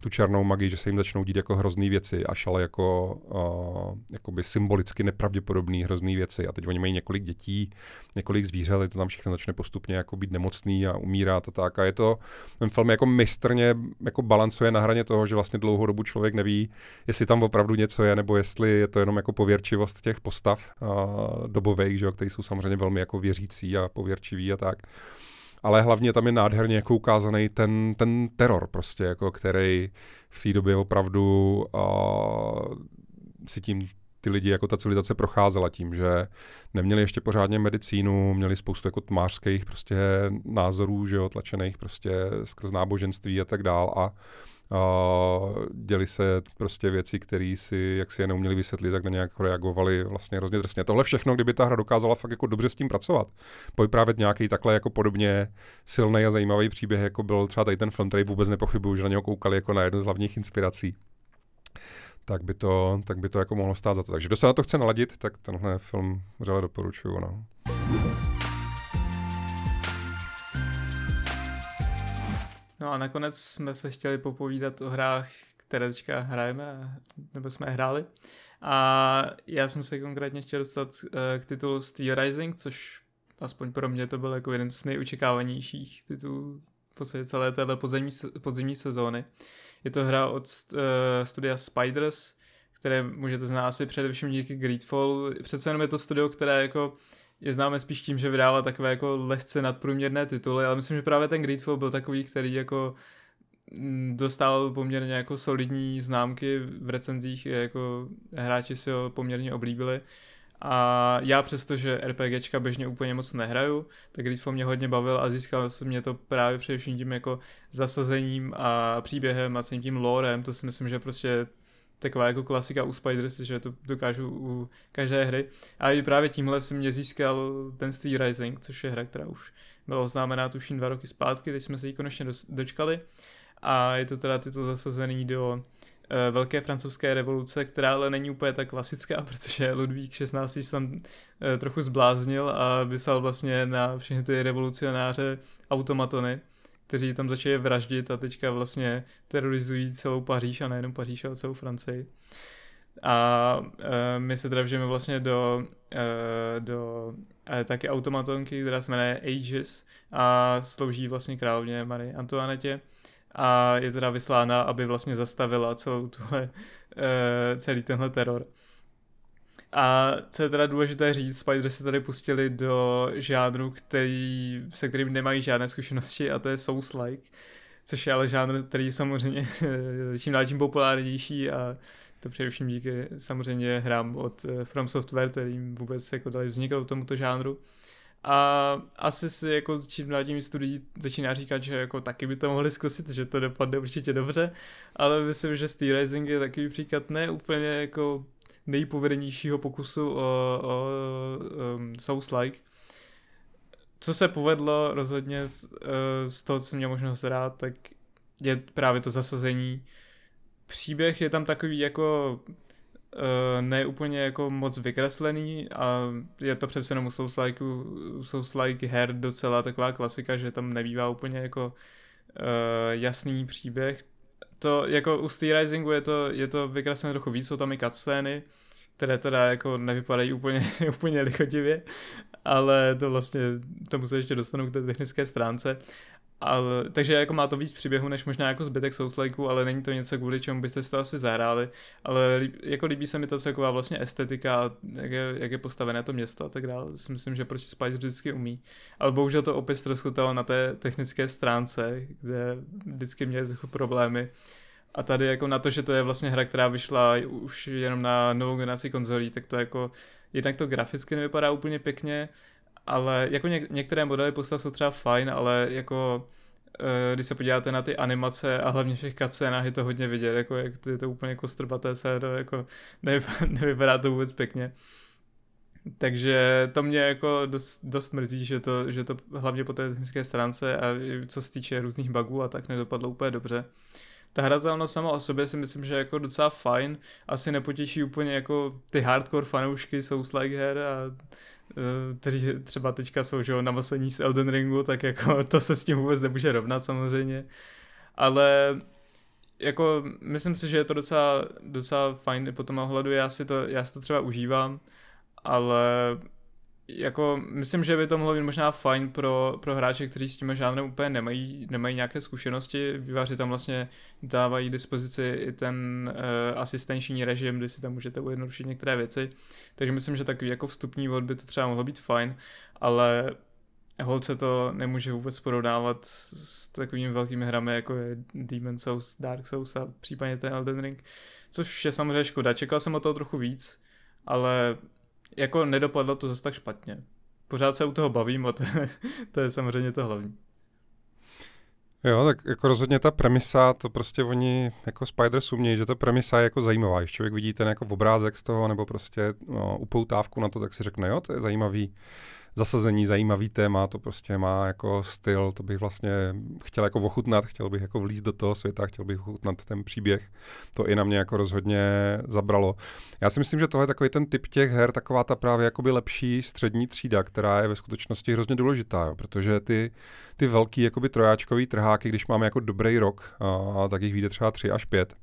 tu černou magii, že se jim začnou dít jako hrozný věci, až ale jako uh, jakoby symbolicky nepravděpodobný hrozný věci. A teď oni mají několik dětí, několik zvířat, to tam všechno začne postupně jako být nemocný a umírá a tak. A je to, ten film jako mistrně jako balancuje na hraně toho, že vlastně dlouhou dobu člověk neví, jestli tam opravdu něco je, nebo jestli je to jenom jako pověrčivost těch postav uh, dobových, že jo, který jsou samozřejmě velmi jako věřící a pověrčiví a tak ale hlavně tam je nádherně jako ukázaný ten, ten teror prostě, jako který v té době opravdu uh, si tím ty lidi, jako ta civilizace procházela tím, že neměli ještě pořádně medicínu, měli spoustu jako tmářských prostě názorů, že jo, tlačených prostě skrz náboženství a tak dál a Uh, děli se prostě věci, které si, jak si je neuměli vysvětlit, tak na nějak reagovali vlastně hrozně drsně. Tohle všechno, kdyby ta hra dokázala fakt jako dobře s tím pracovat, vyprávět nějaký takhle jako podobně silný a zajímavý příběh, jako byl třeba tady ten film, který vůbec nepochybuju, že na něho koukali jako na jednu z hlavních inspirací tak by to, tak by to jako mohlo stát za to. Takže kdo se na to chce naladit, tak tenhle film vřele doporučuju. No. No a nakonec jsme se chtěli popovídat o hrách, které teďka hrajeme, nebo jsme hráli. A já jsem se konkrétně chtěl dostat eh, k titulu Steel Rising, což aspoň pro mě to byl jako jeden z nejočekávanějších titulů v podstatě celé téhle podzemní, podzemní sezóny. Je to hra od uh, studia Spiders, které můžete znát asi především díky Greedfall. Přece jenom je to studio, které jako je známe spíš tím, že vydává takové jako lehce nadprůměrné tituly, ale myslím, že právě ten Greedfall byl takový, který jako mm, dostal poměrně jako solidní známky v recenzích, jako hráči si ho poměrně oblíbili. A já přesto, že RPGčka běžně úplně moc nehraju, tak Greedfall mě hodně bavil a získal jsem mě to právě především tím jako zasazením a příběhem a tím lorem, to si myslím, že prostě taková jako klasika u Spiders, že to dokážu u každé hry. A i právě tímhle jsem mě získal ten Steel Rising, což je hra, která už byla oznámená tuším dva roky zpátky, teď jsme se jí konečně dočkali. A je to teda titul zasazený do uh, Velké francouzské revoluce, která ale není úplně tak klasická, protože Ludvík 16. se tam uh, trochu zbláznil a vysal vlastně na všechny ty revolucionáře automatony, kteří tam začali vraždit a teďka vlastně terorizují celou Paříž a nejenom Paříž, ale celou Francii. A e, my se teda vžijeme vlastně do, e, do e, taky automatonky, která se jmenuje Aegis a slouží vlastně královně Marie Antoinette a je teda vyslána, aby vlastně zastavila celou tuhle, e, celý tenhle teror. A co je teda důležité říct, Spider se tady pustili do žánru, který, se kterým nemají žádné zkušenosti a to je Souls-like, což je ale žánr, který samozřejmě čím dál tím populárnější a to především díky samozřejmě hrám od eh, From Software, kterým vůbec jako dali vzniknout tomuto žánru. A asi si jako čím dál tím studií začíná říkat, že jako taky by to mohli zkusit, že to dopadne určitě dobře, ale myslím, že Steel Rising je takový příklad ne úplně jako nejpovedenějšího pokusu o, o um, Souls-like. Co se povedlo rozhodně z, uh, z toho, co mě možnost rád, tak je právě to zasazení. Příběh je tam takový jako uh, ne úplně jako moc vykreslený a je to přece jenom u Souls-like, Souls-like her docela taková klasika, že tam nebývá úplně jako uh, jasný příběh, to jako u Steel Risingu je to, je to vykreslené trochu víc, jsou tam i cutscény, které teda jako nevypadají úplně, úplně lichotivě, ale to vlastně, tomu se ještě dostanu k té technické stránce. Ale, takže jako má to víc příběhu než možná jako zbytek Souslikeů, ale není to něco, kvůli čemu byste si to asi zahráli. Ale líb, jako líbí se mi ta celková vlastně estetika, jak je, jak je postavené to město a tak dále. Si myslím, že prostě Spice vždycky umí. Ale bohužel to opět ztroskotalo na té technické stránce, kde vždycky měli trochu problémy. A tady jako na to, že to je vlastně hra, která vyšla už jenom na novou generaci konzolí, tak to jako, jednak to graficky nevypadá úplně pěkně, ale jako něk- některé modely postav jsou třeba fajn, ale jako uh, když se podíváte na ty animace a hlavně všech cutscénách je to hodně vidět, jako jak to je to úplně kostrbaté séro, jako nevypadá, nevypadá to vůbec pěkně. Takže to mě jako dost, dost mrzí, že to, že to hlavně po té technické stránce a co se týče různých bugů a tak nedopadlo úplně dobře. Ta hratelnost sama o sobě si myslím, že je jako docela fajn, asi nepotěší úplně jako ty hardcore fanoušky Souls-like her a kteří třeba teďka jsou že, namaslení z Elden Ringu, tak jako to se s tím vůbec nemůže rovnat samozřejmě. Ale jako myslím si, že je to docela, docela fajn po tom ohledu, já si to, já si to třeba užívám, ale jako myslím, že by to mohlo být možná fajn pro, pro hráče, kteří s tím žánrem úplně nemají, nemají nějaké zkušenosti. Výváři tam vlastně dávají dispozici i ten uh, asistenční režim, kdy si tam můžete ujednodušit některé věci. Takže myslím, že takový jako vstupní vod by to třeba mohlo být fajn, ale holce to nemůže vůbec porovnávat s takovými velkými hrami, jako je Demon Souls, Dark Souls a případně ten Elden Ring, což je samozřejmě škoda. Čekal jsem o toho trochu víc, ale jako nedopadlo to zase tak špatně. Pořád se u toho bavím a to, to je samozřejmě to hlavní. Jo, tak jako rozhodně ta premisa, to prostě oni jako Spiders umějí, že ta premisa je jako zajímavá. Když člověk vidí ten jako obrázek z toho, nebo prostě no, upoutávku na to, tak si řekne, jo, to je zajímavý zasazení, zajímavý téma, to prostě má jako styl, to bych vlastně chtěl jako ochutnat, chtěl bych jako vlízt do toho světa, chtěl bych ochutnat ten příběh. To i na mě jako rozhodně zabralo. Já si myslím, že tohle je takový ten typ těch her, taková ta právě jakoby lepší střední třída, která je ve skutečnosti hrozně důležitá, jo, protože ty, ty velký jakoby trojáčkový trháky, když máme jako dobrý rok, a, tak jich vyjde třeba tři až pět.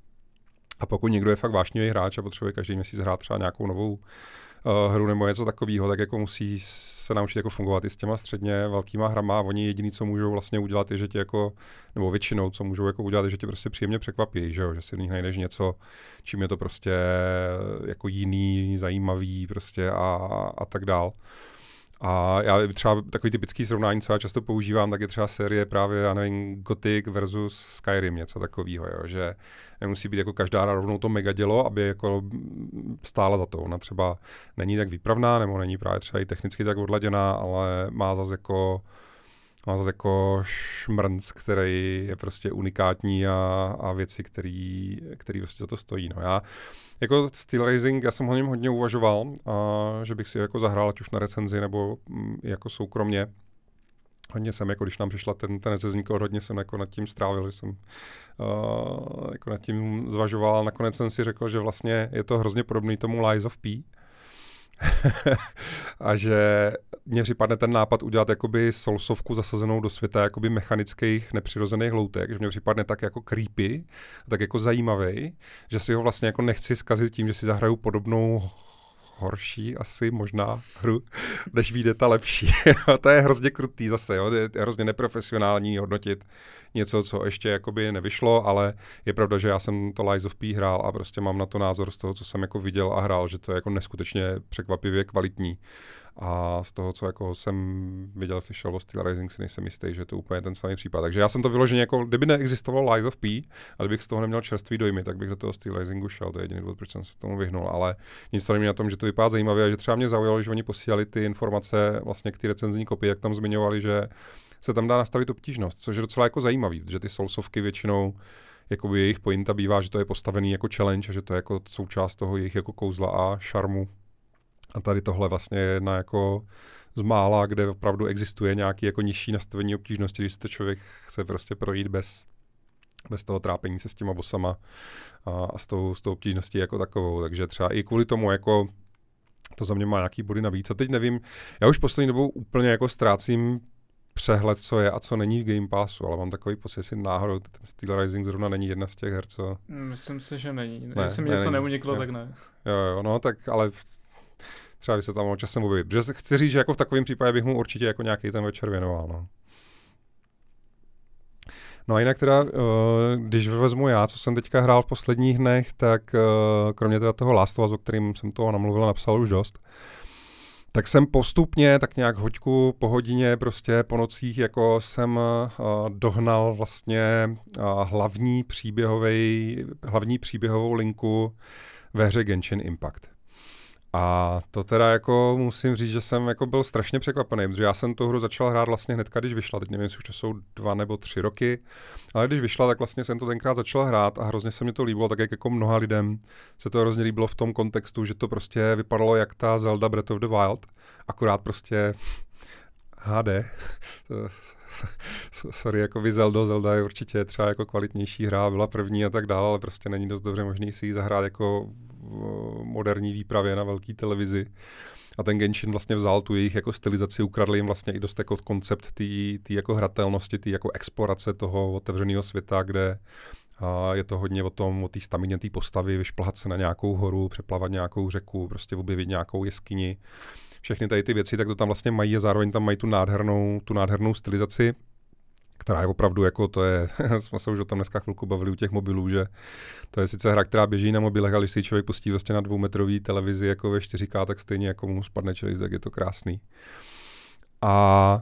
A pokud někdo je fakt vášnivý hráč a potřebuje každý měsíc hrát třeba nějakou novou uh, hru nebo něco takového, tak jako musí se naučit jako fungovat i s těma středně velkýma hrama. Oni jediný, co můžou vlastně udělat, je, že tě jako, nebo většinou, co můžou jako udělat, je, že tě prostě příjemně překvapí, že, jo? že si v nich najdeš něco, čím je to prostě jako jiný, zajímavý prostě a, a tak dál. A já třeba takový typický srovnání, co já často používám, tak je třeba série právě, já nevím, Gothic versus Skyrim, něco takového, jo, že nemusí být jako každá rovnou to mega dělo, aby jako stála za to. Ona třeba není tak výpravná, nebo není právě třeba i technicky tak odladěná, ale má zase jako má zase jako šmrnc, který je prostě unikátní a, a věci, který, který prostě za to stojí. No já jako Steel Racing, já jsem o něm hodně uvažoval, a, že bych si jako zahrál, ať už na recenzi nebo m, mm, jako soukromně. Hodně jsem, jako když nám přišla ten, ten řezník, hodně jsem jako nad tím strávil, že jsem uh, jako nad tím zvažoval. Nakonec jsem si řekl, že vlastně je to hrozně podobný tomu Lies of P, a že mně připadne ten nápad udělat jakoby solsovku zasazenou do světa jakoby mechanických nepřirozených loutek, že mě připadne tak jako creepy, tak jako zajímavý, že si ho vlastně jako nechci zkazit tím, že si zahraju podobnou horší asi možná hru, než vyjde ta lepší. to je hrozně krutý zase, jo? je hrozně neprofesionální hodnotit něco, co ještě jakoby nevyšlo, ale je pravda, že já jsem to Lies of P hrál a prostě mám na to názor z toho, co jsem jako viděl a hrál, že to je jako neskutečně překvapivě kvalitní. A z toho, co jako jsem viděl, slyšel o Steel Rising, si nejsem jistý, že to je úplně ten samý případ. Takže já jsem to vyloženě jako, kdyby neexistovalo Lies of P, a kdybych z toho neměl čerstvý dojmy, tak bych do toho Steel Risingu šel. To je jediný důvod, proč jsem se tomu vyhnul. Ale nic to na tom, že to vypadá zajímavě a že třeba mě zaujalo, že oni posílali ty informace vlastně k ty recenzní kopii, jak tam zmiňovali, že se tam dá nastavit obtížnost, což je docela jako zajímavý, že ty soulsovky většinou jakoby jejich pointa bývá, že to je postavený jako challenge, že to je jako součást toho jejich jako kouzla a šarmu. A tady tohle vlastně je jedna jako z mála, kde opravdu existuje nějaký jako nižší nastavení obtížnosti, když se to člověk chce prostě projít bez, bez toho trápení se s těma bosama a, a s, tou, s tou obtížností jako takovou. Takže třeba i kvůli tomu jako to za mě má nějaký body navíc. A teď nevím, já už poslední dobou úplně jako ztrácím přehled, co je a co není v Game Passu, ale mám takový pocit, jestli náhodou ten Steel Rising zrovna není jedna z těch her, co... Myslím si, že není. Ne, Jestli mě něco neuniklo, ne. tak ne. Jo, jo, no tak ale třeba by se tam časem objevit. Protože chci říct, že jako v takovém případě bych mu určitě jako nějaký ten večer věnoval, no. No a jinak teda, když vezmu já, co jsem teďka hrál v posledních dnech, tak kromě teda toho Last of Us, o kterým jsem toho namluvil a napsal už dost, tak jsem postupně, tak nějak hoďku po hodině, prostě po nocích, jako jsem uh, dohnal vlastně hlavní hlavní příběhovou linku ve hře Genshin Impact. A to teda jako musím říct, že jsem jako byl strašně překvapený, protože já jsem tu hru začal hrát vlastně hnedka, když vyšla, teď nevím, jestli už to jsou dva nebo tři roky, ale když vyšla, tak vlastně jsem to tenkrát začal hrát a hrozně se mi to líbilo, tak jak jako mnoha lidem se to hrozně líbilo v tom kontextu, že to prostě vypadalo jak ta Zelda Breath of the Wild, akorát prostě HD. Sorry, jako vy Zelda, Zelda je určitě třeba jako kvalitnější hra, byla první a tak dále, ale prostě není dost dobře možný si ji zahrát jako v moderní výpravě na velké televizi. A ten Genshin vlastně vzal tu jejich jako stylizaci, ukradl jim vlastně i dost jako koncept té jako hratelnosti, té jako explorace toho otevřeného světa, kde a je to hodně o tom, o té stamině té postavy, vyšplhat se na nějakou horu, přeplavat nějakou řeku, prostě objevit nějakou jeskyni. Všechny tady ty věci, tak to tam vlastně mají a zároveň tam mají tu nádhernou, tu nádhernou stylizaci která je opravdu jako, to je, jsme se už o tom dneska chvilku bavili u těch mobilů, že to je sice hra, která běží na mobilech, ale když si člověk pustí vlastně na dvoumetrový televizi jako ve 4K, tak stejně jako mu spadne čelist, jak je to krásný. A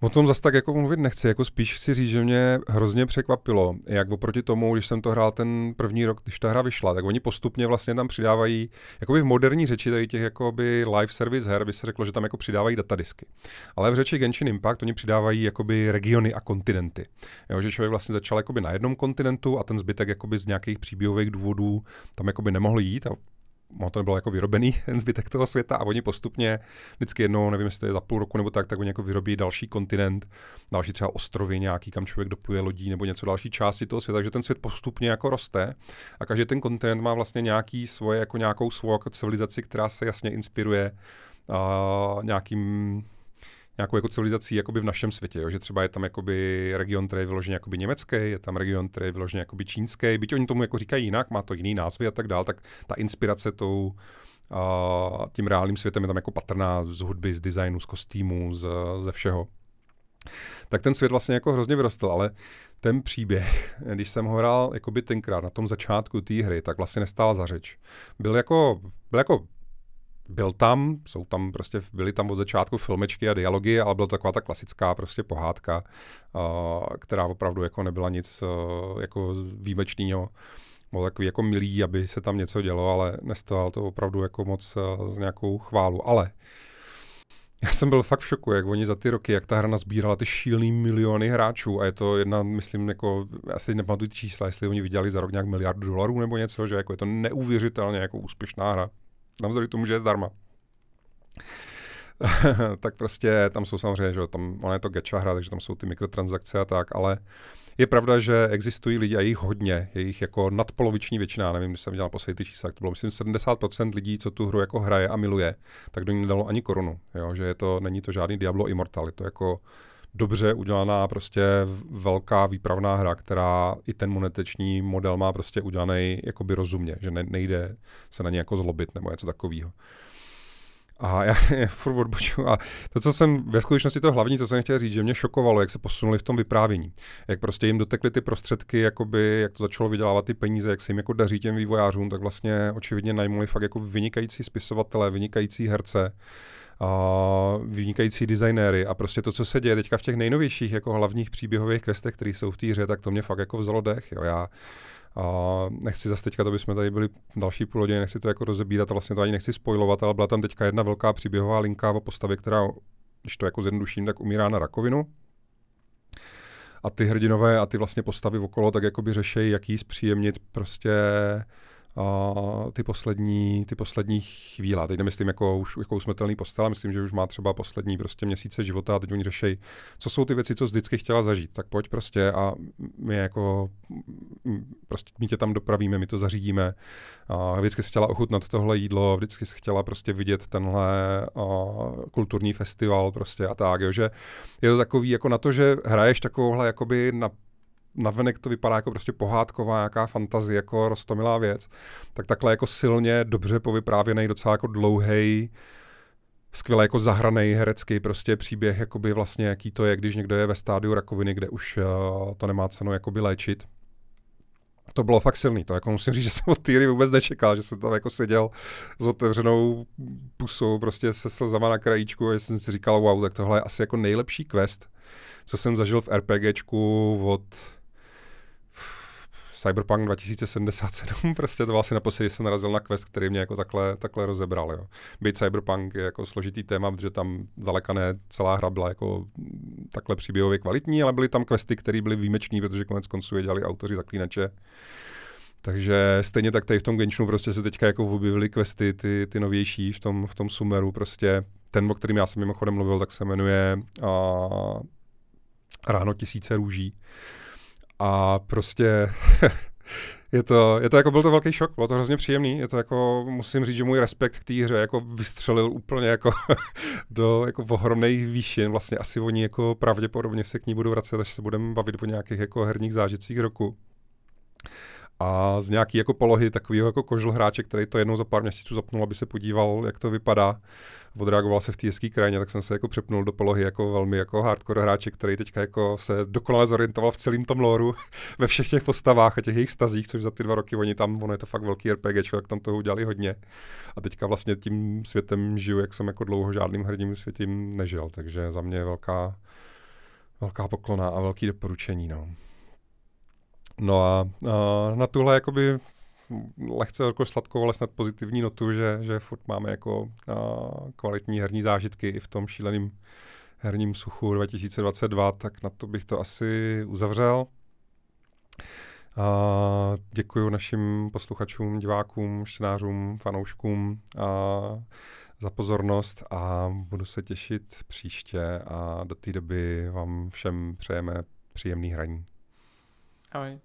O tom zase tak jako mluvit nechci, jako spíš chci říct, že mě hrozně překvapilo, jak oproti tomu, když jsem to hrál ten první rok, když ta hra vyšla, tak oni postupně vlastně tam přidávají, jakoby v moderní řeči tady těch jakoby live service her by se řeklo, že tam jako přidávají datadisky. Ale v řeči Genshin Impact oni přidávají jakoby regiony a kontinenty. Jo, že člověk vlastně začal jakoby na jednom kontinentu a ten zbytek jakoby z nějakých příběhových důvodů tam jakoby nemohl jít a ono to nebylo jako vyrobený, ten zbytek toho světa a oni postupně vždycky jednou, nevím, jestli to je za půl roku nebo tak, tak oni jako vyrobí další kontinent, další třeba ostrovy nějaký, kam člověk dopluje lodí nebo něco další části toho světa, takže ten svět postupně jako roste a každý ten kontinent má vlastně nějaký svoje, jako nějakou svou jako civilizaci, která se jasně inspiruje uh, nějakým nějakou jako civilizací jakoby v našem světě, jo? že třeba je tam jakoby region, který je vyloženě jakoby německý, je tam region, který je vyloženě jakoby čínský, byť oni tomu jako říkají jinak, má to jiný názvy a tak dál, tak ta inspirace tou a tím reálným světem je tam jako patrná z hudby, z designu, z kostýmů, z, ze všeho. Tak ten svět vlastně jako hrozně vyrostl, ale ten příběh, když jsem ho hrál jakoby tenkrát na tom začátku té hry, tak vlastně nestál za řeč. Byl jako, byl jako byl tam, jsou tam prostě, byly tam od začátku filmečky a dialogy, ale byla taková ta klasická prostě pohádka, uh, která opravdu jako nebyla nic uh, jako výjimečného. Bylo takový jako milý, aby se tam něco dělo, ale nestalo to opravdu jako moc uh, z nějakou chválu. Ale já jsem byl fakt v šoku, jak oni za ty roky, jak ta hra nazbírala ty šílený miliony hráčů a je to jedna, myslím, jako, já si nepamatuji čísla, jestli oni vydělali za rok nějak miliardu dolarů nebo něco, že jako je to neuvěřitelně jako úspěšná hra navzdory tomu, že je zdarma. tak prostě tam jsou samozřejmě, že tam, ona je to gacha hra, takže tam jsou ty mikrotransakce a tak, ale je pravda, že existují lidi a jich hodně, je jich jako nadpoloviční většina, nevím, když jsem dělal poslední ty čísla, to bylo myslím 70% lidí, co tu hru jako hraje a miluje, tak do ní nedalo ani korunu, jo? že je to, není to žádný Diablo Immortal, je to jako dobře udělaná prostě velká výpravná hra, která i ten monetační model má prostě udělaný jakoby rozumně, že ne, nejde se na ně jako zlobit nebo něco takového. A já furt odboču. A to, co jsem ve skutečnosti to hlavní, co jsem chtěl říct, že mě šokovalo, jak se posunuli v tom vyprávění. Jak prostě jim dotekly ty prostředky, jakoby, jak to začalo vydělávat ty peníze, jak se jim jako daří těm vývojářům, tak vlastně očividně najmuli fakt jako vynikající spisovatelé, vynikající herce a vynikající designéry a prostě to, co se děje teďka v těch nejnovějších jako hlavních příběhových questech, které jsou v té hře, tak to mě fakt jako vzalo dech. Jo. Já a nechci zase teďka, to bychom tady byli další půl hodiny, nechci to jako rozebírat a vlastně to ani nechci spojovat, ale byla tam teďka jedna velká příběhová linka o postavě, která, když to jako zjednoduším, tak umírá na rakovinu. A ty hrdinové a ty vlastně postavy okolo tak jakoby řešejí, jak jí zpříjemnit prostě uh, ty, poslední, ty poslední chvíle. Teď nemyslím jako už jako usmrtelný postel, myslím, že už má třeba poslední prostě měsíce života a teď oni řeší, co jsou ty věci, co vždycky chtěla zažít. Tak pojď prostě a my jako prostě my tě tam dopravíme, my to zařídíme. A vždycky si chtěla ochutnat tohle jídlo, vždycky si chtěla prostě vidět tenhle uh, kulturní festival prostě a tak, jo, že je to takový jako na to, že hraješ takovouhle jakoby na navenek to vypadá jako prostě pohádková nějaká fantazie, jako rostomilá věc, tak takhle jako silně, dobře povyprávěný, docela jako dlouhý, skvěle jako zahraný herecký prostě příběh, jakoby vlastně jaký to je, když někdo je ve stádiu rakoviny, kde už uh, to nemá cenu jakoby léčit. To bylo fakt silný, to jako musím říct, že jsem od Týry vůbec nečekal, že jsem tam jako seděl s otevřenou pusou, prostě se slzama na krajíčku a jsem si říkal, wow, tak tohle je asi jako nejlepší quest, co jsem zažil v RPGčku od Cyberpunk 2077, prostě to vlastně naposledy jsem narazil na quest, který mě jako takhle, takhle rozebral. Jo. Byť Cyberpunk je jako složitý téma, protože tam daleka ne celá hra byla jako takhle příběhově kvalitní, ale byly tam questy, které byly výjimečné, protože konec konců je dělali autoři zaklínače. Takže stejně tak tady v tom Genshinu prostě se teďka jako objevily questy, ty, ty novější v tom, v tom Sumeru prostě. Ten, o kterým já jsem mimochodem mluvil, tak se jmenuje a, Ráno tisíce růží. A prostě je to, je to jako, byl to velký šok, bylo to hrozně příjemný, je to jako, musím říct, že můj respekt k té hře jako vystřelil úplně jako do jako ohromných výšin, vlastně asi oni jako pravděpodobně se k ní budou vracet, až se budeme bavit o nějakých jako herních zážitcích roku a z nějaký jako polohy takového jako kožl hráče, který to jednou za pár měsíců zapnul, aby se podíval, jak to vypadá. Odreagoval se v té hezké krajině, tak jsem se jako přepnul do polohy jako velmi jako hardcore hráče, který teďka jako se dokonale zorientoval v celém tom loru, ve všech těch postavách a těch jejich stazích, což za ty dva roky oni tam, ono je to fakt velký RPG, tak tam toho udělali hodně. A teďka vlastně tím světem žiju, jak jsem jako dlouho žádným hrdím světím nežil, takže za mě velká velká poklona a velký doporučení. No, no a, a na tuhle jakoby lehce jako sladkou, ale snad pozitivní notu, že, že furt máme jako a, kvalitní herní zážitky i v tom šíleném herním suchu 2022, tak na to bych to asi uzavřel. A děkuji našim posluchačům, divákům, čtenářům, fanouškům a za pozornost a budu se těšit příště a do té doby vám všem přejeme příjemný hraní. Ahoj.